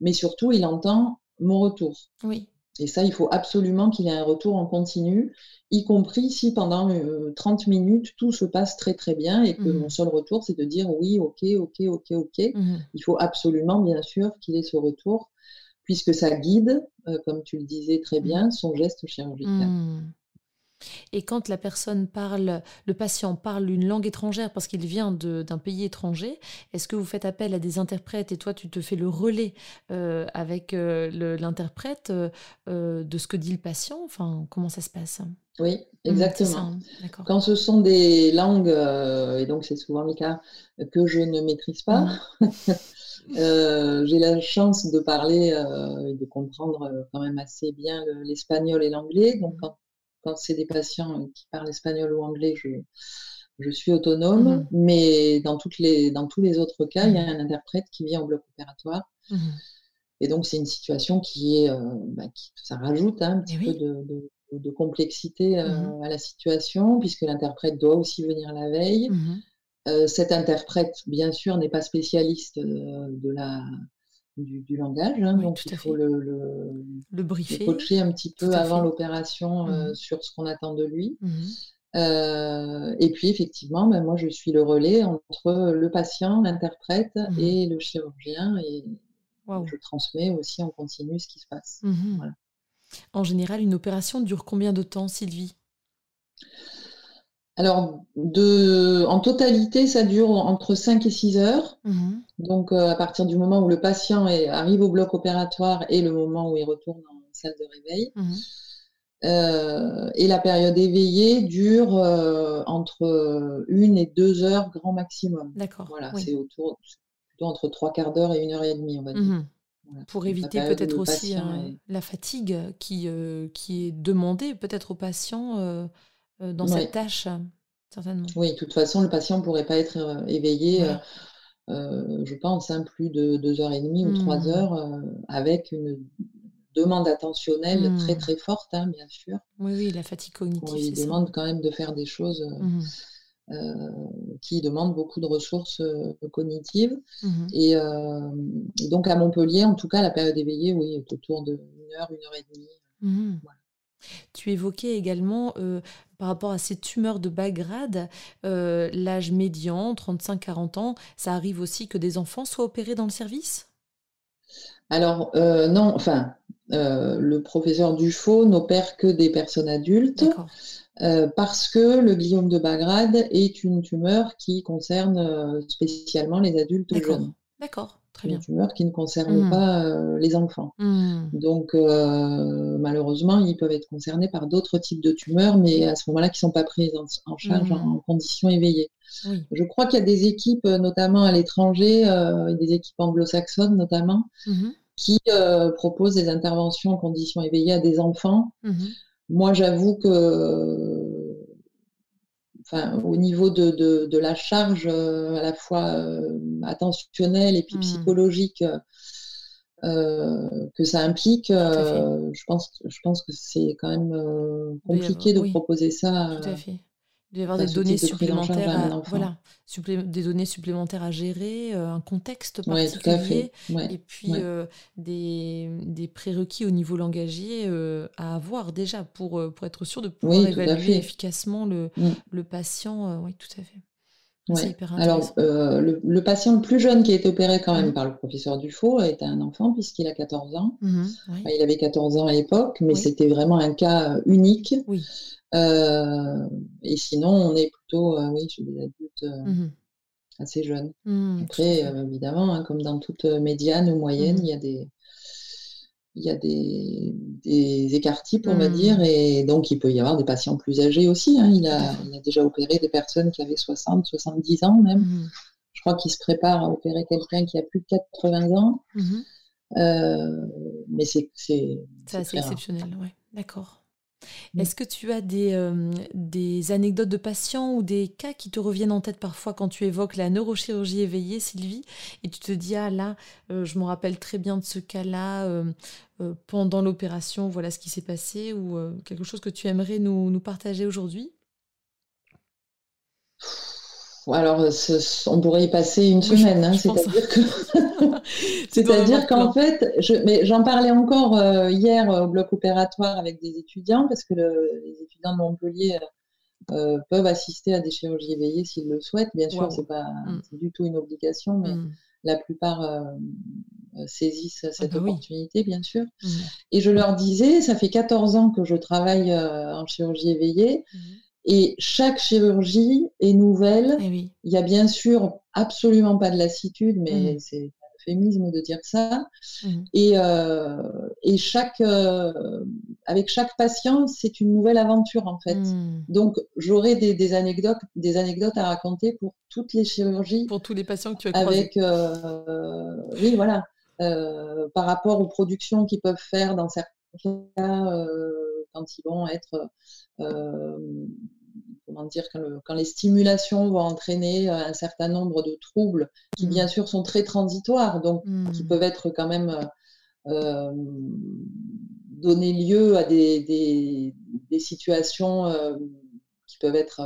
Mais surtout, il entend mon retour. Oui. Et ça, il faut absolument qu'il ait un retour en continu, y compris si pendant 30 euh, minutes, tout se passe très très bien et que mmh mon seul retour, c'est de dire oui, ok, ok, ok, ok. Mmh il faut absolument, bien sûr, qu'il ait ce retour, puisque ça guide, euh, comme tu le disais très mmh bien, son geste chirurgical. Et quand la personne parle, le patient parle une langue étrangère parce qu'il vient d'un pays étranger, est-ce que vous faites appel à des interprètes et toi tu te fais le relais euh, avec euh, l'interprète euh, de ce que dit le patient? Enfin, comment ça se passe? Oui, mmh, exactement. quand ce sont des langues, et donc c'est souvent le cas, que je ne maîtrise pas. Mmh. *laughs* j'ai la chance de parler et de comprendre quand même assez bien l'espagnol et l'anglais. Donc, quand quand c'est des patients qui parlent espagnol ou anglais, je, je suis autonome, mmh mais dans, toutes les, dans tous les autres cas, il y a mmh un interprète qui vient au bloc opératoire. Mmh Et donc, c'est une situation qui est, euh, bah, ça rajoute hein, un petit peu de, de, complexité euh, à la situation, puisque l'interprète doit aussi venir la veille. Euh, cet interprète, bien sûr, n'est pas spécialiste de la, du, langage. Hein, donc, il faut le, le, briefer. coacher un petit peu avant l'opération euh, mmh sur ce qu'on attend de lui. Mmh euh, et puis, effectivement, ben, moi, je suis le relais entre le patient, l'interprète mmh et le chirurgien. Et je transmets aussi en continu ce qui se passe. En général, une opération dure combien de temps, Sylvie? Alors, de, en totalité, ça dure entre 5 et 6 heures. Mmh Donc, euh, à partir du moment où le patient arrive au bloc opératoire et le moment où il retourne en salle de réveil. Mmh euh, et la période éveillée dure euh, entre 1 et 2 heures grand maximum. D'accord. Voilà, c'est autour plutôt entre 3 quarts d'heure et 1 heure et demie, on va dire. Mmh Pour éviter peut-être aussi la fatigue qui, qui est demandée peut-être au patient euh, dans cette tâche, certainement. Oui, de toute façon, le patient ne pourrait pas être euh, éveillé. je pense, hein, plus de deux heures et demie ou trois mmh. heures, avec une demande attentionnelle très très forte, hein, bien sûr. Oui, oui, la fatigue cognitive. il demande quand même de faire des choses mmh qui demandent beaucoup de ressources cognitives. Et, donc à Montpellier, en tout cas, la période éveillée, oui, est autour de une heure, une heure et demie. Tu évoquais également, euh, par rapport à ces tumeurs de bas grade, euh, l'âge médian, 35-40 ans, ça arrive aussi que des enfants soient opérés dans le service? Alors, euh, non, enfin, le professeur Dufaux n'opère que des personnes adultes. parce que le gliome de bas grade est une tumeur qui concerne spécialement les adultes jeunes. D'accord. Très bien. tumeurs qui ne concernent mmh. pas euh, les enfants. Mmh. Donc, euh, malheureusement, ils peuvent être concernés par d'autres types de tumeurs, mais à ce moment-là, qui ne sont pas prises en, charge en, mmh. conditions éveillées. Je crois qu'il y a des équipes, notamment à l'étranger, euh, des équipes anglo-saxonnes notamment, qui proposent des interventions en conditions éveillées à des enfants. Moi, j'avoue que au niveau de, la charge euh, à la fois euh, attentionnelle et puis mmh. psychologique euh, que ça implique, je, pense, je pense que c'est quand même compliqué de proposer ça. Tout à fait. Il y avoir des données supplémentaires, à, voilà, des données supplémentaires à gérer, euh, un contexte particulier, et puis euh, des, des, prérequis au niveau langagier euh, à avoir déjà pour, pour être sûr de pouvoir évaluer efficacement le, mm. le patient. oui, tout à fait. Ouais. Alors, le, le, patient le plus jeune qui a été opéré quand même par le professeur Dufaux était un enfant puisqu'il a 14 ans. Mm-hmm, il avait 14 ans à l'époque, mais c'était vraiment un cas unique. Oui. Euh, et sinon, on est plutôt euh, oui, chez des adultes euh, mmh assez jeunes. Mmh, Après, évidemment, hein, comme dans toute médiane ou moyenne, mmh il y a des il y a des, des écarts types, on va dire, et donc il peut y avoir des patients plus âgés aussi. Hein. Il, a, il, a, déjà opéré des personnes qui avaient 60, 70 ans même. Je crois qu'il se prépare à opérer quelqu'un qui a plus de 80 ans. mais c'est c'est assez exceptionnel, oui. D'accord. Mmh. Est-ce que tu as des, des, anecdotes de patients ou des cas qui te reviennent en tête parfois quand tu évoques la neurochirurgie éveillée, Sylvie, et tu te dis, ah là, je me rappelle très bien de ce cas-là, pendant l'opération, voilà ce qui s'est passé, ou quelque chose que tu aimerais nous partager aujourd'hui? Alors, on pourrait y passer une semaine. Hein, c'est-à-dire que, *laughs* c'est-à-dire qu'en fait, mais j'en parlais encore euh, hier au bloc opératoire avec des étudiants parce que les étudiants de Montpellier euh, peuvent assister à des chirurgies éveillées s'ils le souhaitent. Bien sûr, c'est pas mm. du tout une obligation, mais mm. la plupart euh, saisissent ah cette bah opportunité, bien sûr. Mm. Et je leur disais, ça fait 14 ans que je travaille en chirurgie éveillée. Et chaque chirurgie est nouvelle. Eh Il y a bien sûr absolument pas de lassitude, mais mmh. c'est un euphémisme de dire ça. Mmh. Et, euh, et chaque, euh, avec chaque patient, c'est une nouvelle aventure en fait. Mmh. Donc j'aurai des, anecdotes, des anecdotes à raconter pour toutes les chirurgies. Pour tous les patients que tu as croisés. Avec, euh, oui, voilà. par rapport aux productions qu'ils peuvent faire dans certains cas quand ils vont être comment dire, quand, les stimulations vont entraîner euh, un certain nombre de troubles qui, bien sûr, sont très transitoires, donc qui mmh. peuvent être quand même euh, euh, donner lieu à des, situations qui peuvent être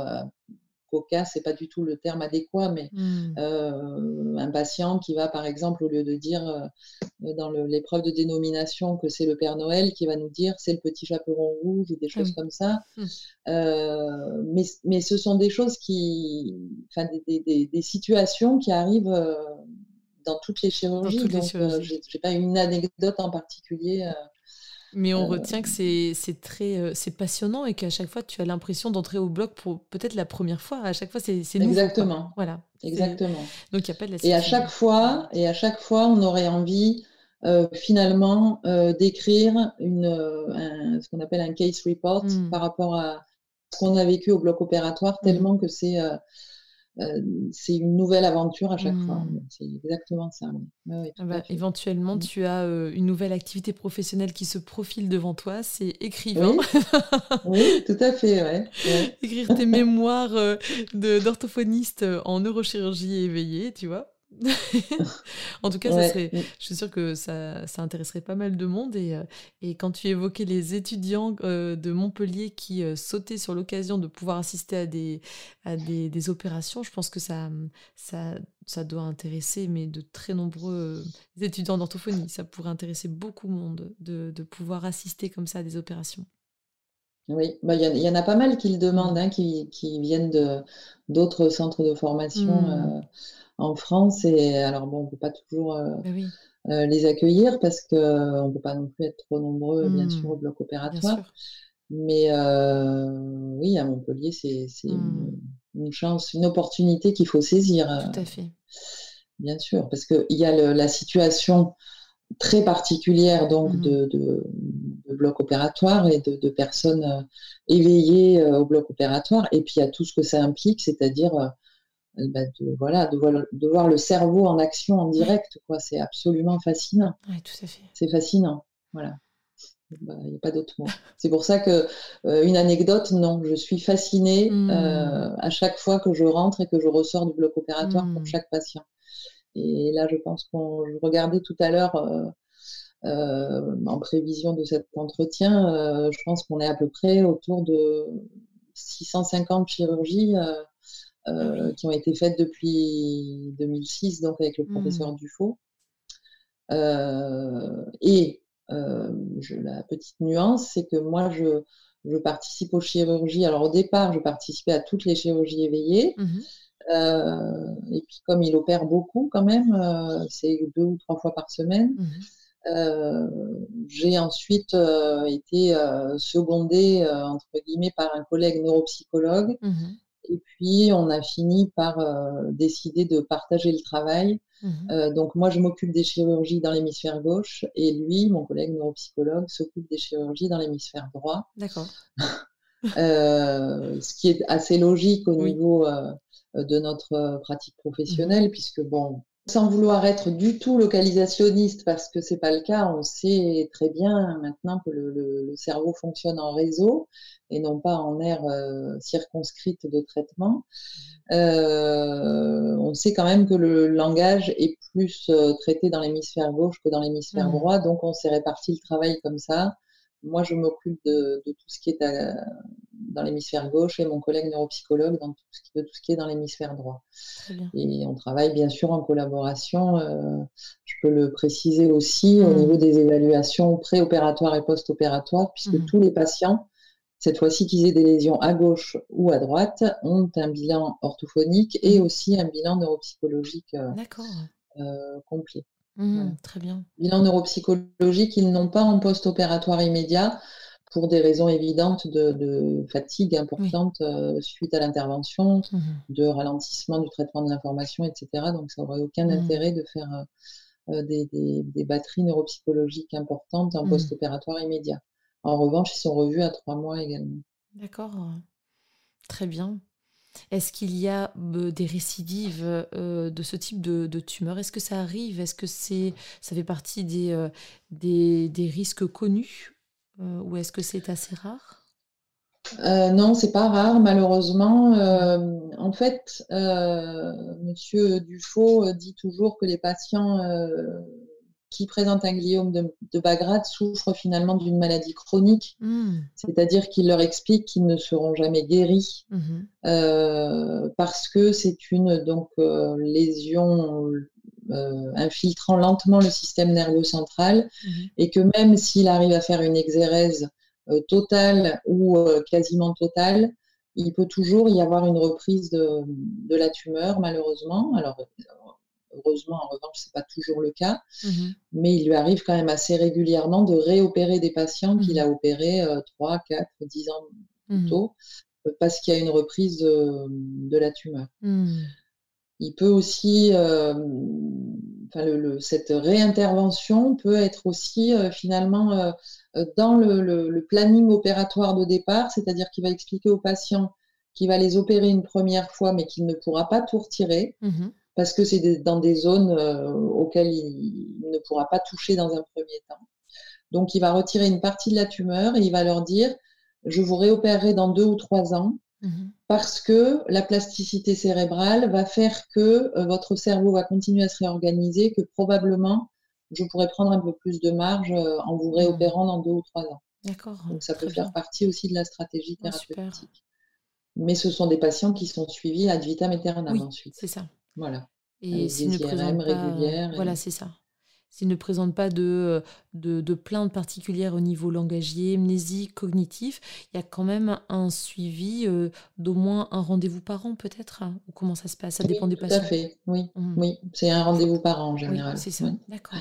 cocasse, c'est pas du tout le terme adéquat, mais mmh. euh, un patient qui va, par exemple, au lieu de dire euh, dans l'épreuve de dénomination que c'est le Père Noël, qui va nous dire c'est le petit chaperon rouge ou des ah choses comme ça. Mmh. Euh, mais, mais, ce sont des choses qui, enfin, des, des, situations qui arrivent dans toutes les chirurgies. donc, j'ai pas une anecdote en particulier. Mais on retient que c'est très euh, c'est passionnant et qu'à chaque fois tu as l'impression d'entrer au bloc pour peut-être la première fois. À chaque fois c'est nouveau. Exactement. Voilà. Exactement. Donc il y a pas de la Et à chaque fois et à chaque fois on aurait envie euh, finalement euh, d'écrire une ce qu'on appelle un case report hmm. par rapport à ce qu'on a vécu au bloc opératoire hmm. tellement que c'est euh, c'est une nouvelle aventure à chaque fois. Hmm. C'est exactement ça. Ah bah, éventuellement, hmm. tu as euh, une nouvelle activité professionnelle qui se profile devant toi, c'est écrivain. Oui. *laughs* tout à fait. Écrire tes mémoires euh, d'orthophoniste en neurochirurgie éveillée, tu vois. *laughs* en tout cas, ça serait, je suis sûre que ça, ça, intéresserait pas mal de monde. Et, euh, et quand tu évoquais les étudiants euh, de Montpellier qui euh, sautaient sur l'occasion de pouvoir assister à des, à des, des, opérations, je pense que ça, ça, ça doit intéresser mais de très nombreux étudiants d'orthophonie. Ça pourrait intéresser beaucoup de monde de, de pouvoir assister comme ça à des opérations. Oui, bah, il y, en a pas mal qui le demandent, hein, qui, qui, viennent d'autres centres de formation. Mmh en France. Et alors, bon, on ne peut pas toujours euh, bah euh, les accueillir parce qu'on euh, ne peut pas non plus être trop nombreux, bien mmh. sûr, au bloc opératoire. Mais oui, à Montpellier, c'est mmh. une, chance, une opportunité qu'il faut saisir. Tout à fait. Bien sûr, parce qu'il y a la situation très particulière donc mmh. de, bloc opératoire et de, personnes éveillées au bloc opératoire. Et puis il y a tout ce que ça implique, c'est-à-dire bah, de, voilà, de voir, de, voir, le cerveau en action en direct, quoi. C'est absolument fascinant. Oui, tout à fait. C'est fascinant. Voilà. Bah, il n'y a pas d'autre mot. C'est pour ça que euh, une anecdote, non, je suis fascinée mmh. euh, à chaque fois que je rentre et que je ressors du bloc opératoire pour mmh. chaque patient. Et là, je pense qu'on regardait tout à l'heure en prévision de cet entretien, je pense qu'on est à peu près autour de 650 chirurgies euh, qui ont été faites depuis 2006, donc avec le professeur mmh. Dufaux. Euh, et euh, je, la petite nuance, c'est que moi, je, je, participe aux chirurgies. Alors au départ, je participais à toutes les chirurgies éveillées. Mmh et puis comme il opère beaucoup quand même, c'est deux ou trois fois par semaine. Mmh j'ai ensuite été secondée entre guillemets par un collègue neuropsychologue et puis, on a fini par euh, décider de partager le travail. Mmh euh, donc, moi, je m'occupe des chirurgies dans l'hémisphère gauche et lui, mon collègue neuropsychologue, s'occupe des chirurgies dans l'hémisphère droit. D'accord. *laughs* Euh, ce qui est assez logique au niveau de notre pratique professionnelle, mmh puisque, bon, sans vouloir être du tout localisationniste, parce que c'est pas le cas, on sait très bien maintenant que le, cerveau fonctionne en réseau et non pas en aire euh, circonscrite de traitement. Euh, on sait quand même que le langage est plus euh, traité dans l'hémisphère gauche que dans l'hémisphère mmh. droit, donc on s'est réparti le travail comme ça. Moi, je m'occupe de, tout ce qui est dans l'hémisphère gauche et mon collègue neuropsychologue dans tout ce qui, de tout ce qui est dans l'hémisphère droit. Et on travaille bien sûr en collaboration. Euh, je peux le préciser aussi au mmh. niveau des évaluations préopératoires et post-opératoires, puisque mmh. tous les patients, cette fois-ci qu'ils aient des lésions à gauche ou à droite, ont un bilan orthophonique et mmh. aussi un bilan neuropsychologique euh, euh, complet. Mmh, très bien. Bilan neuropsychologique, ils n'ont pas en post-opératoire immédiat pour des raisons évidentes de, fatigue importante euh, suite à l'intervention, mmh de ralentissement du traitement de l'information, etc. Donc ça n'aurait aucun mmh. intérêt de faire euh, euh, des, batteries neuropsychologiques importantes en post-opératoire immédiat. En revanche, ils sont revus à trois mois également. D'accord. Très bien. Est-ce qu'il y a des récidives de ce type de, tumeur? Est-ce que ça arrive? Est-ce que c'est, ça fait partie des, des, risques connus? Ou est-ce que c'est assez rare? Euh, non, c'est pas rare, malheureusement. en fait, Monsieur Dufaux dit toujours que les patients qui présentent un gliome de, de Bagrade souffrent finalement d'une maladie chronique, mmh. c'est-à-dire qu'il leur explique qu'ils ne seront jamais guéris mmh euh, parce que c'est une donc euh, lésion euh, infiltrant lentement le système nerveux central mmh et que même s'il arrive à faire une exérèse totale ou quasiment totale, il peut toujours y avoir une reprise de, de la tumeur, malheureusement. Alors, Heureusement, en revanche, ce n'est pas toujours le cas. Mmh Mais il lui arrive quand même assez régulièrement de réopérer des patients qu'il mmh a opérés 3, 4, 10 ans plus tôt euh, parce qu'il y a une reprise de, la tumeur. Il peut aussi, euh, cette réintervention peut être aussi euh, finalement dans le, planning opératoire de départ, c'est-à-dire qu'il va expliquer aux patients qu'il va les opérer une première fois, mais qu'il ne pourra pas tout retirer parce que c'est dans des zones euh, auxquelles il, ne pourra pas toucher dans un premier temps. Donc, il va retirer une partie de la tumeur et il va leur dire, je vous réopérerai dans deux ou trois ans mhm. parce que la plasticité cérébrale va faire que euh, votre cerveau va continuer à se réorganiser, que probablement je pourrais prendre un peu plus de marge euh, en vous réopérant dans deux ou trois ans. D'accord. Donc ça peut faire partie aussi de la stratégie ah, thérapeutique. Mais ce sont des patients qui sont suivis ad vitam aeternam ensuite. C'est ça. Voilà. Et s'ils ne présentent pas, voilà, c'est ça. S'ils ne présentent pas de, de, de, plaintes particulières au niveau langagier, amnésique, cognitif, il y a quand même un suivi euh, d'au moins un rendez-vous par an peut-être hein, Ou comment ça se passe Ça dépend des patients. Tout à fait, oui. Mmh. oui. C'est un rendez-vous par an en général. c'est ça, d'accord.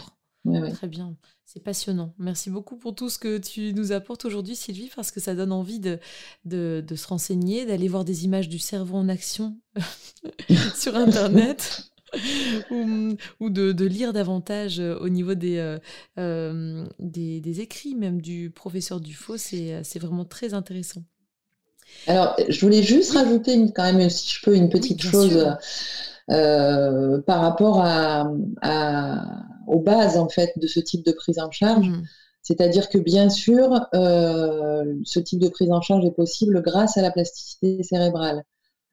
Très bien, c'est passionnant. Merci beaucoup pour tout ce que tu nous apportes aujourd'hui, Sylvie, parce que ça donne envie de, de, de se renseigner, d'aller voir des images du cerveau en action *laughs* *laughs* sur Internet. *laughs* ou, de, lire davantage euh, au niveau euh, euh, des, des, écrits même du professeur Dufaux, c'est vraiment très intéressant. Alors, je voulais juste rajouter quand même, si je peux, une petite chose par rapport à, aux bases en fait de ce type de prise en charge. Mmh. C'est-à-dire que bien sûr, ce type de prise en charge est possible grâce à la plasticité cérébrale.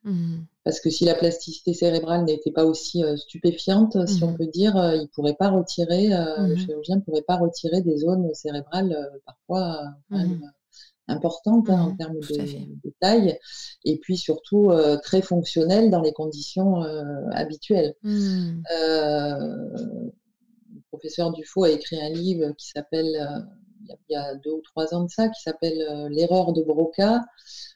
Mmh. Parce que si la plasticité cérébrale n'était pas aussi euh, stupéfiante, si on mmh. peut dire, euh, il pourrait pas retirer, euh, le mmh chirurgien ne pourrait pas retirer des zones cérébrales parfois importantes hein, en termes de, taille, et puis surtout très fonctionnelles dans les conditions habituelles. le professeur Dufaux a écrit un livre qui s'appelle il y a deux ou trois ans de ça, qui s'appelle euh, L'erreur de Broca,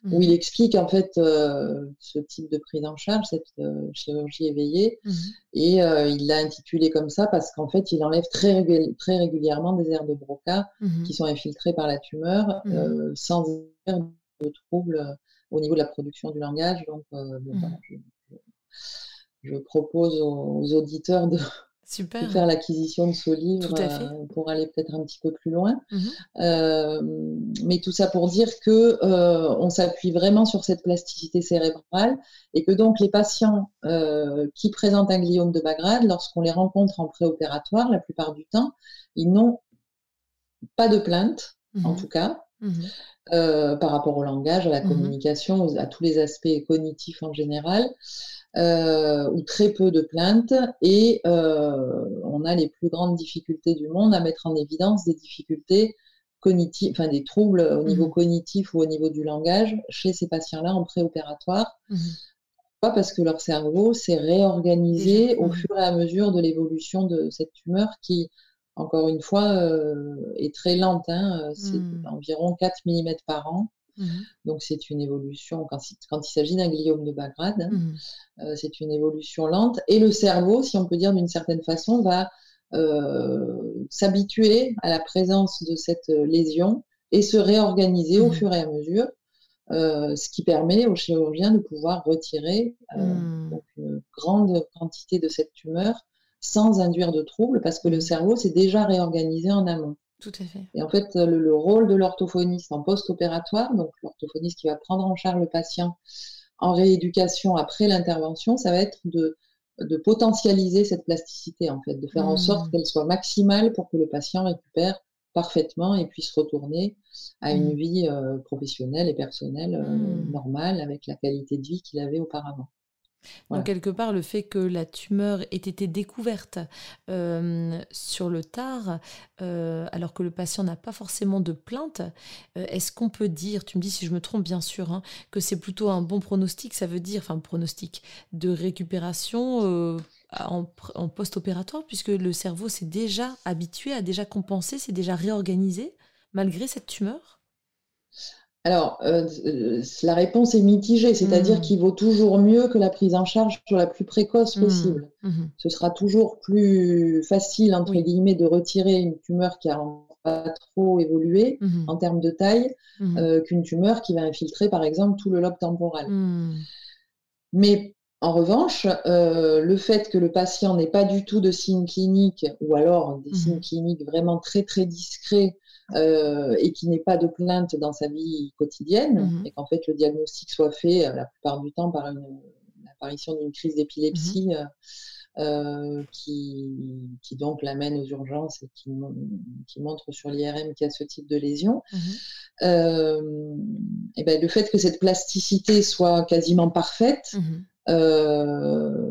où il mhm. explique en fait euh, ce type de prise en charge, cette euh, chirurgie éveillée, mhm. et il l'a intitulé comme ça parce qu'en fait il enlève très, très régulièrement des aires de Broca mhm. qui sont infiltrées par la tumeur sans de troubles au niveau de la production du langage. Donc, je, propose aux auditeurs de, Super. faire l'acquisition de ce livre euh, pour aller peut-être un petit peu plus loin. Mmh euh, mais tout ça pour dire que euh, on s'appuie vraiment sur cette plasticité cérébrale et que donc les patients qui présentent un gliome de Bagrade, lorsqu'on les rencontre en préopératoire, la plupart du temps, ils n'ont pas de plainte, en mmh tout cas. Mmh par rapport au langage, à la communication, à tous les aspects cognitifs en général. Euh, ou très peu de plaintes, et euh, on a les plus grandes difficultés du monde à mettre en évidence des difficultés cognitives, enfin des troubles au niveau mmh cognitif ou au niveau du langage chez ces patients-là en préopératoire. Mmh Pourquoi? Parce que leur cerveau s'est réorganisé au mmh fur et à mesure de l'évolution de cette tumeur qui, encore une fois, euh, est très lente. Hein, c'est environ 4 mm par an. Mmh Donc c'est une évolution, quand, il s'agit d'un gliome de Bagrade, hein, mmh euh, c'est une évolution lente. Et le cerveau, si on peut dire d'une certaine façon, va euh, s'habituer à la présence de cette euh, lésion et se réorganiser au mmh fur et à mesure, ce qui permet au chirurgien de pouvoir retirer une grande quantité de cette tumeur sans induire de troubles, parce que le cerveau s'est déjà réorganisé en amont. Tout à fait. Et en fait, le, rôle de l'orthophoniste en post-opératoire, donc l'orthophoniste qui va prendre en charge le patient en rééducation après l'intervention, ça va être de, de potentialiser cette plasticité, en fait, de faire en sorte mmh. qu'elle soit maximale pour que le patient récupère parfaitement et puisse retourner à une mmh. vie euh, professionnelle et personnelle euh, mmh. normale avec la qualité de vie qu'il avait auparavant. Donc, quelque part, le fait que la tumeur ait été découverte euh, sur le tard, euh, alors que le patient n'a pas forcément de plainte, euh, est-ce qu'on peut dire, tu me dis si je me trompe bien sûr, hein, que c'est plutôt un bon pronostic Ça veut dire, enfin, pronostic de récupération en, en post-opératoire, puisque le cerveau s'est déjà habitué, a déjà compensé, s'est déjà réorganisé malgré cette tumeur? Alors, euh, euh, la réponse est mitigée, c'est-à-dire mmh. qu'il vaut toujours mieux que la prise en charge soit la plus précoce mmh. possible. Mmh. Ce sera toujours plus facile, entre guillemets, de retirer une tumeur qui n'a pas trop évolué en termes de taille euh, qu'une tumeur qui va infiltrer, par exemple, tout le lobe temporal. Mais en revanche, le fait que le patient n'ait pas du tout de signes cliniques ou alors des signes cliniques vraiment très très discrets euh, et qui n'ait pas de plainte dans sa vie quotidienne, mhm. et qu'en fait le diagnostic soit fait euh, la plupart du temps par l'apparition d'une crise d'épilepsie mhm. euh, qui, qui, donc l'amène aux urgences et qui, qui montre sur l'IRM qu'il y a ce type de lésion. et ben, le fait que cette plasticité soit quasiment parfaite,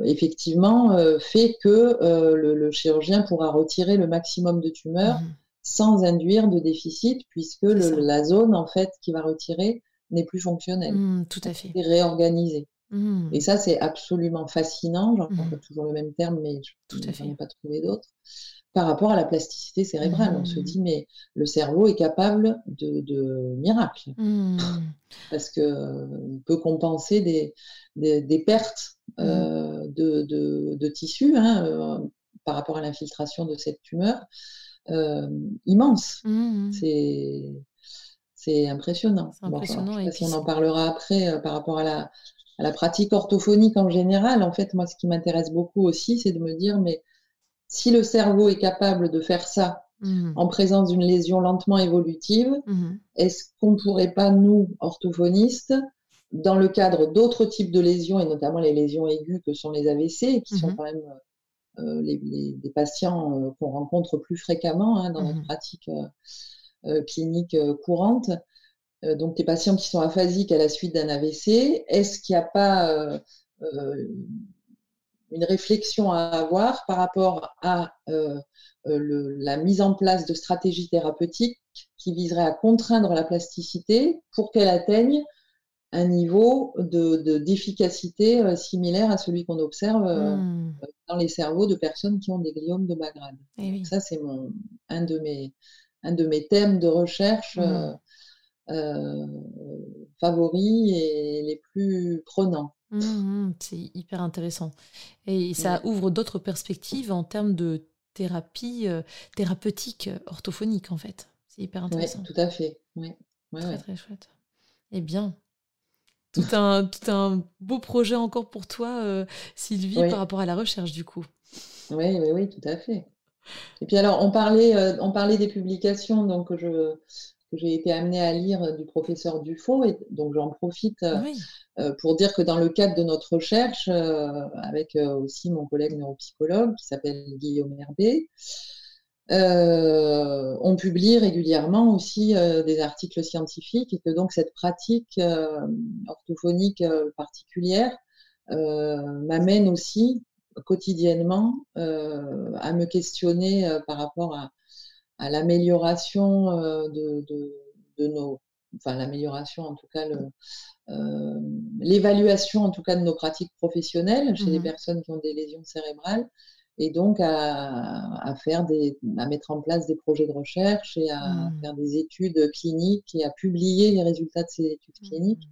effectivement, fait que le, chirurgien pourra retirer le maximum de tumeurs mmh sans induire de déficit, puisque la zone en fait qui va retirer n'est plus fonctionnelle. tout à fait. C'est réorganisé. Et ça, c'est absolument fascinant. J'en mmh. toujours le même terme, mais je n'en ai pas trouvé d'autres par rapport à la plasticité cérébrale. On se mmh. dit, mais le cerveau est capable de, miracles. Mmh. Parce qu'il peut compenser des, pertes mmh. euh, de, tissus hein, euh, par rapport à l'infiltration de cette tumeur euh, immense. C'est impressionnant. impressionnant si on en parlera après par rapport à la, à la pratique orthophonique en général. En fait, moi, ce qui m'intéresse beaucoup aussi, c'est de me dire, mais si le cerveau est capable de faire ça mmh. en présence d'une lésion lentement évolutive, mmh. est-ce qu'on ne pourrait pas, nous, orthophonistes, dans le cadre d'autres types de lésions, et notamment les lésions aiguës que sont les AVC, qui sont mmh. quand même euh, les, patients euh, qu'on rencontre plus fréquemment hein, dans notre pratique euh, clinique courante, donc les patients qui sont aphasiques à la suite d'un AVC, est-ce qu'il n'y a pas une réflexion à avoir par rapport à euh, la mise en place de stratégies thérapeutiques qui viseraient à contraindre la plasticité pour qu'elle atteigne un niveau de, d'efficacité euh, similaire à celui qu'on observe hmm. dans les cerveaux de personnes qui ont des gliomes de bas grade. Eh ça, c'est un, de mes, un de mes thèmes de recherche hmm. favoris et les plus prenants. Mmh, mmh, c'est hyper intéressant. Et ça ouvre d'autres perspectives en termes de thérapie euh, thérapeutique euh, orthophonique, en fait. C'est hyper intéressant. Oui, tout à fait. Ouais. très, très chouette. Eh bien, tout un, tout un beau projet encore pour toi, euh, Sylvie, par rapport à la recherche, du coup. Oui, oui, oui, tout à fait. Et puis alors, on parlait, on parlait des publications, donc je, que j'ai été amenée à lire du professeur Dufaux. Et donc j'en profite euh, euh, pour dire que dans le cadre de notre recherche, euh, avec aussi mon collègue neuropsychologue qui s'appelle Guillaume Herbé, on publie régulièrement aussi des articles scientifiques et que donc cette pratique orthophonique particulière m'amène aussi quotidiennement à me questionner par rapport à, à l'amélioration euh, de, de, nos, enfin l'amélioration en tout cas, euh, l'évaluation en tout cas de nos pratiques professionnelles chez les mmh personnes qui ont des lésions cérébrales et donc à, faire des, à mettre en place des projets de recherche et à mmh. faire des études cliniques et à publier les résultats de ces études mmh. cliniques.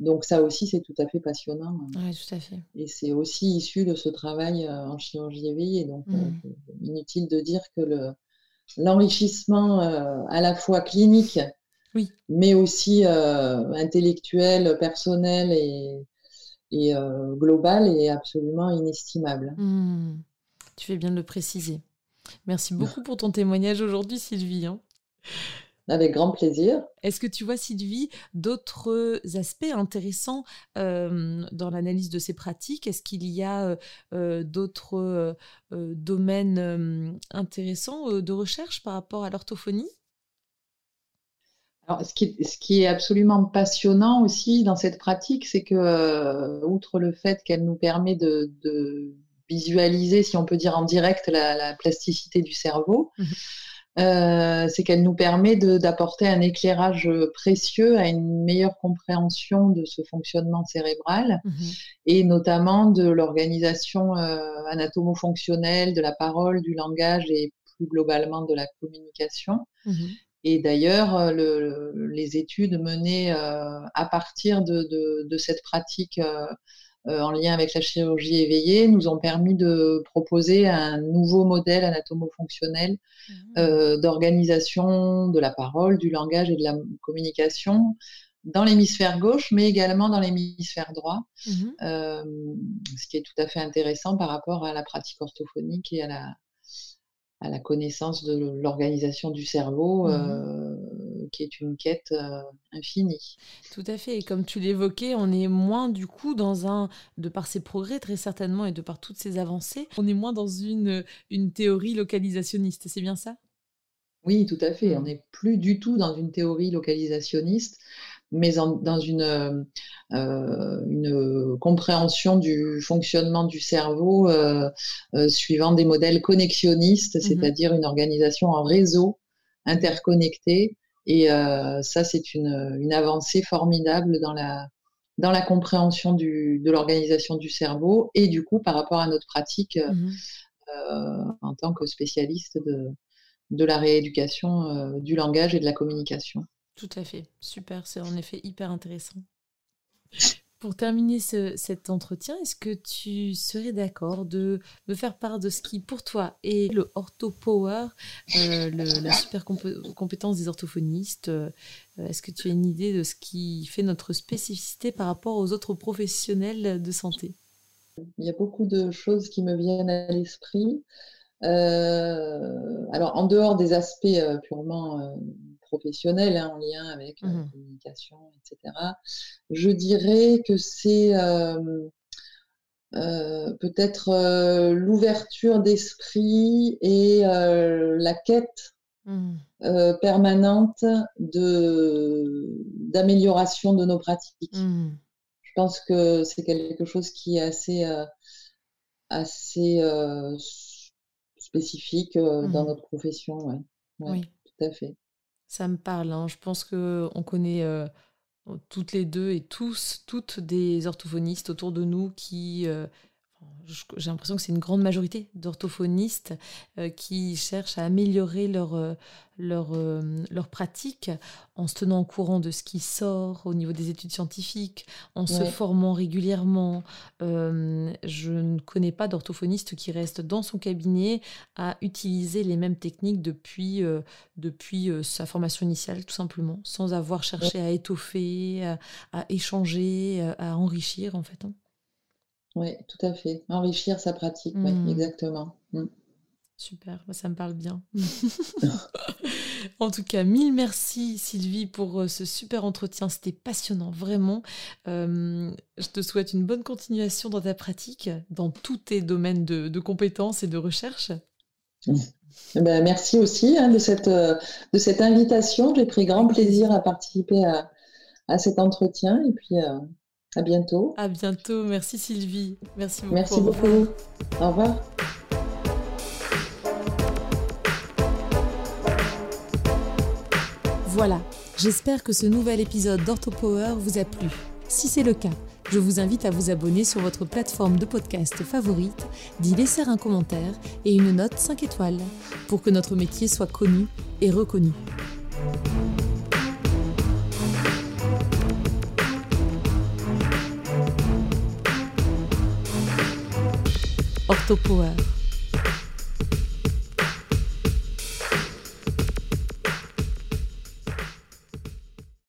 Donc ça aussi, c'est tout à fait passionnant. Oui, tout à fait. Et c'est aussi issu de ce travail euh, en chirurgie éveillée. Donc inutile de dire que le, l'enrichissement euh, à la fois clinique, oui. mais aussi euh, intellectuel, personnel et, euh, global est absolument inestimable. Tu fais bien de le préciser. Merci *laughs* beaucoup pour ton témoignage aujourd'hui, Sylvie. Hein. Avec grand plaisir. Est-ce que tu vois, Sylvie, d'autres aspects intéressants euh, dans l'analyse de ces pratiques? Est-ce qu'il y a euh, euh, d'autres domaines intéressants de recherche par rapport à l'orthophonie? Alors, ce qui, ce qui, est absolument passionnant aussi dans cette pratique, c'est que, outre le fait qu'elle nous permet de, visualiser, si on peut dire en direct, la, plasticité du cerveau, mmh euh, c'est qu'elle nous permet d'apporter un éclairage précieux à une meilleure compréhension de ce fonctionnement cérébral mhm. et notamment de l'organisation euh, anatomo-fonctionnelle de la parole, du langage et plus globalement de la communication. Mhm. Et d'ailleurs, euh, les études menées à partir de, cette pratique en lien avec la chirurgie éveillée nous ont permis de proposer un nouveau modèle anatomo-fonctionnel mmh. euh, d'organisation de la parole, du langage et de la communication dans l'hémisphère gauche, mais également dans l'hémisphère droit, mmh. euh, ce qui est tout à fait intéressant par rapport à la pratique orthophonique et à la, à la connaissance de l'organisation du cerveau, mmh euh, qui est une quête euh, infinie. Tout à fait. Et comme tu l'évoquais, on est moins du coup dans un, de par ses progrès très certainement et de par toutes ces avancées, on est moins dans une, une théorie localisationniste. C'est bien ça? Oui, tout à fait. On n'est plus du tout dans une théorie localisationniste, mais dans une, euh, une, compréhension du fonctionnement du cerveau euh, euh, suivant des modèles connexionnistes, mmh c'est-à-dire une organisation en réseau interconnecté. Et ça, c'est une, une, avancée formidable dans la, dans la compréhension du, de l'organisation du cerveau et du coup par rapport à notre pratique mmh en tant que spécialiste de, de la rééducation euh, du langage et de la communication. Tout à fait, super, c'est en effet hyper intéressant. Pour terminer cet entretien, est-ce que tu serais d'accord de me faire part de ce qui, pour toi, est le orthopower, euh, la super compétence des orthophonistes euh, Est-ce que tu as une idée de ce qui fait notre spécificité par rapport aux autres professionnels de santé? Il y a beaucoup de choses qui me viennent à l'esprit. Euh, alors, en dehors des aspects euh, purement euh, professionnels, hein, en lien avec la mmh communication, etc., je dirais que c'est peut-être l'ouverture d'esprit et la quête mmh. permanente d'amélioration de nos pratiques. Mmh. Je pense que c'est quelque chose qui est assez, assez spécifique euh, dans notre profession. Ouais. oui, tout à fait. Ça me parle. Hein. Je pense qu'on connaît euh, toutes les deux et tous, toutes des orthophonistes autour de nous qui euh, j'ai l'impression que c'est une grande majorité d'orthophonistes euh, qui cherchent à améliorer leur, euh, leur, euh, leur pratique en se tenant au courant de ce qui sort au niveau des études scientifiques, en se formant régulièrement. je ne connais pas d'orthophoniste qui reste dans son cabinet à utiliser les mêmes techniques depuis, depuis sa formation initiale, tout simplement, sans avoir cherché à étoffer, à, à échanger, à enrichir en fait. Hein. Oui, tout à fait. Enrichir sa pratique, oui, mmh. exactement. Mmh. Super, bah, ça me parle bien. *laughs* *laughs* en tout cas, mille merci Sylvie pour euh, ce super entretien. C'était passionnant, vraiment. je te souhaite une bonne continuation dans ta pratique, dans tous tes domaines de, compétences et de recherche. *laughs* Ben, merci aussi hein, de, cette, euh, de cette invitation. J'ai pris grand plaisir à participer à, à cet entretien. Et puis, euh, à bientôt. À bientôt. Merci Sylvie. Merci beaucoup. Merci beaucoup. Au revoir. Voilà. J'espère que ce nouvel épisode d'OrthoPower vous a plu. Si c'est le cas, je vous invite à vous abonner sur votre plateforme de podcast favorite, d'y laisser un commentaire et une note 5 étoiles pour que notre métier soit connu et reconnu. Orthopower.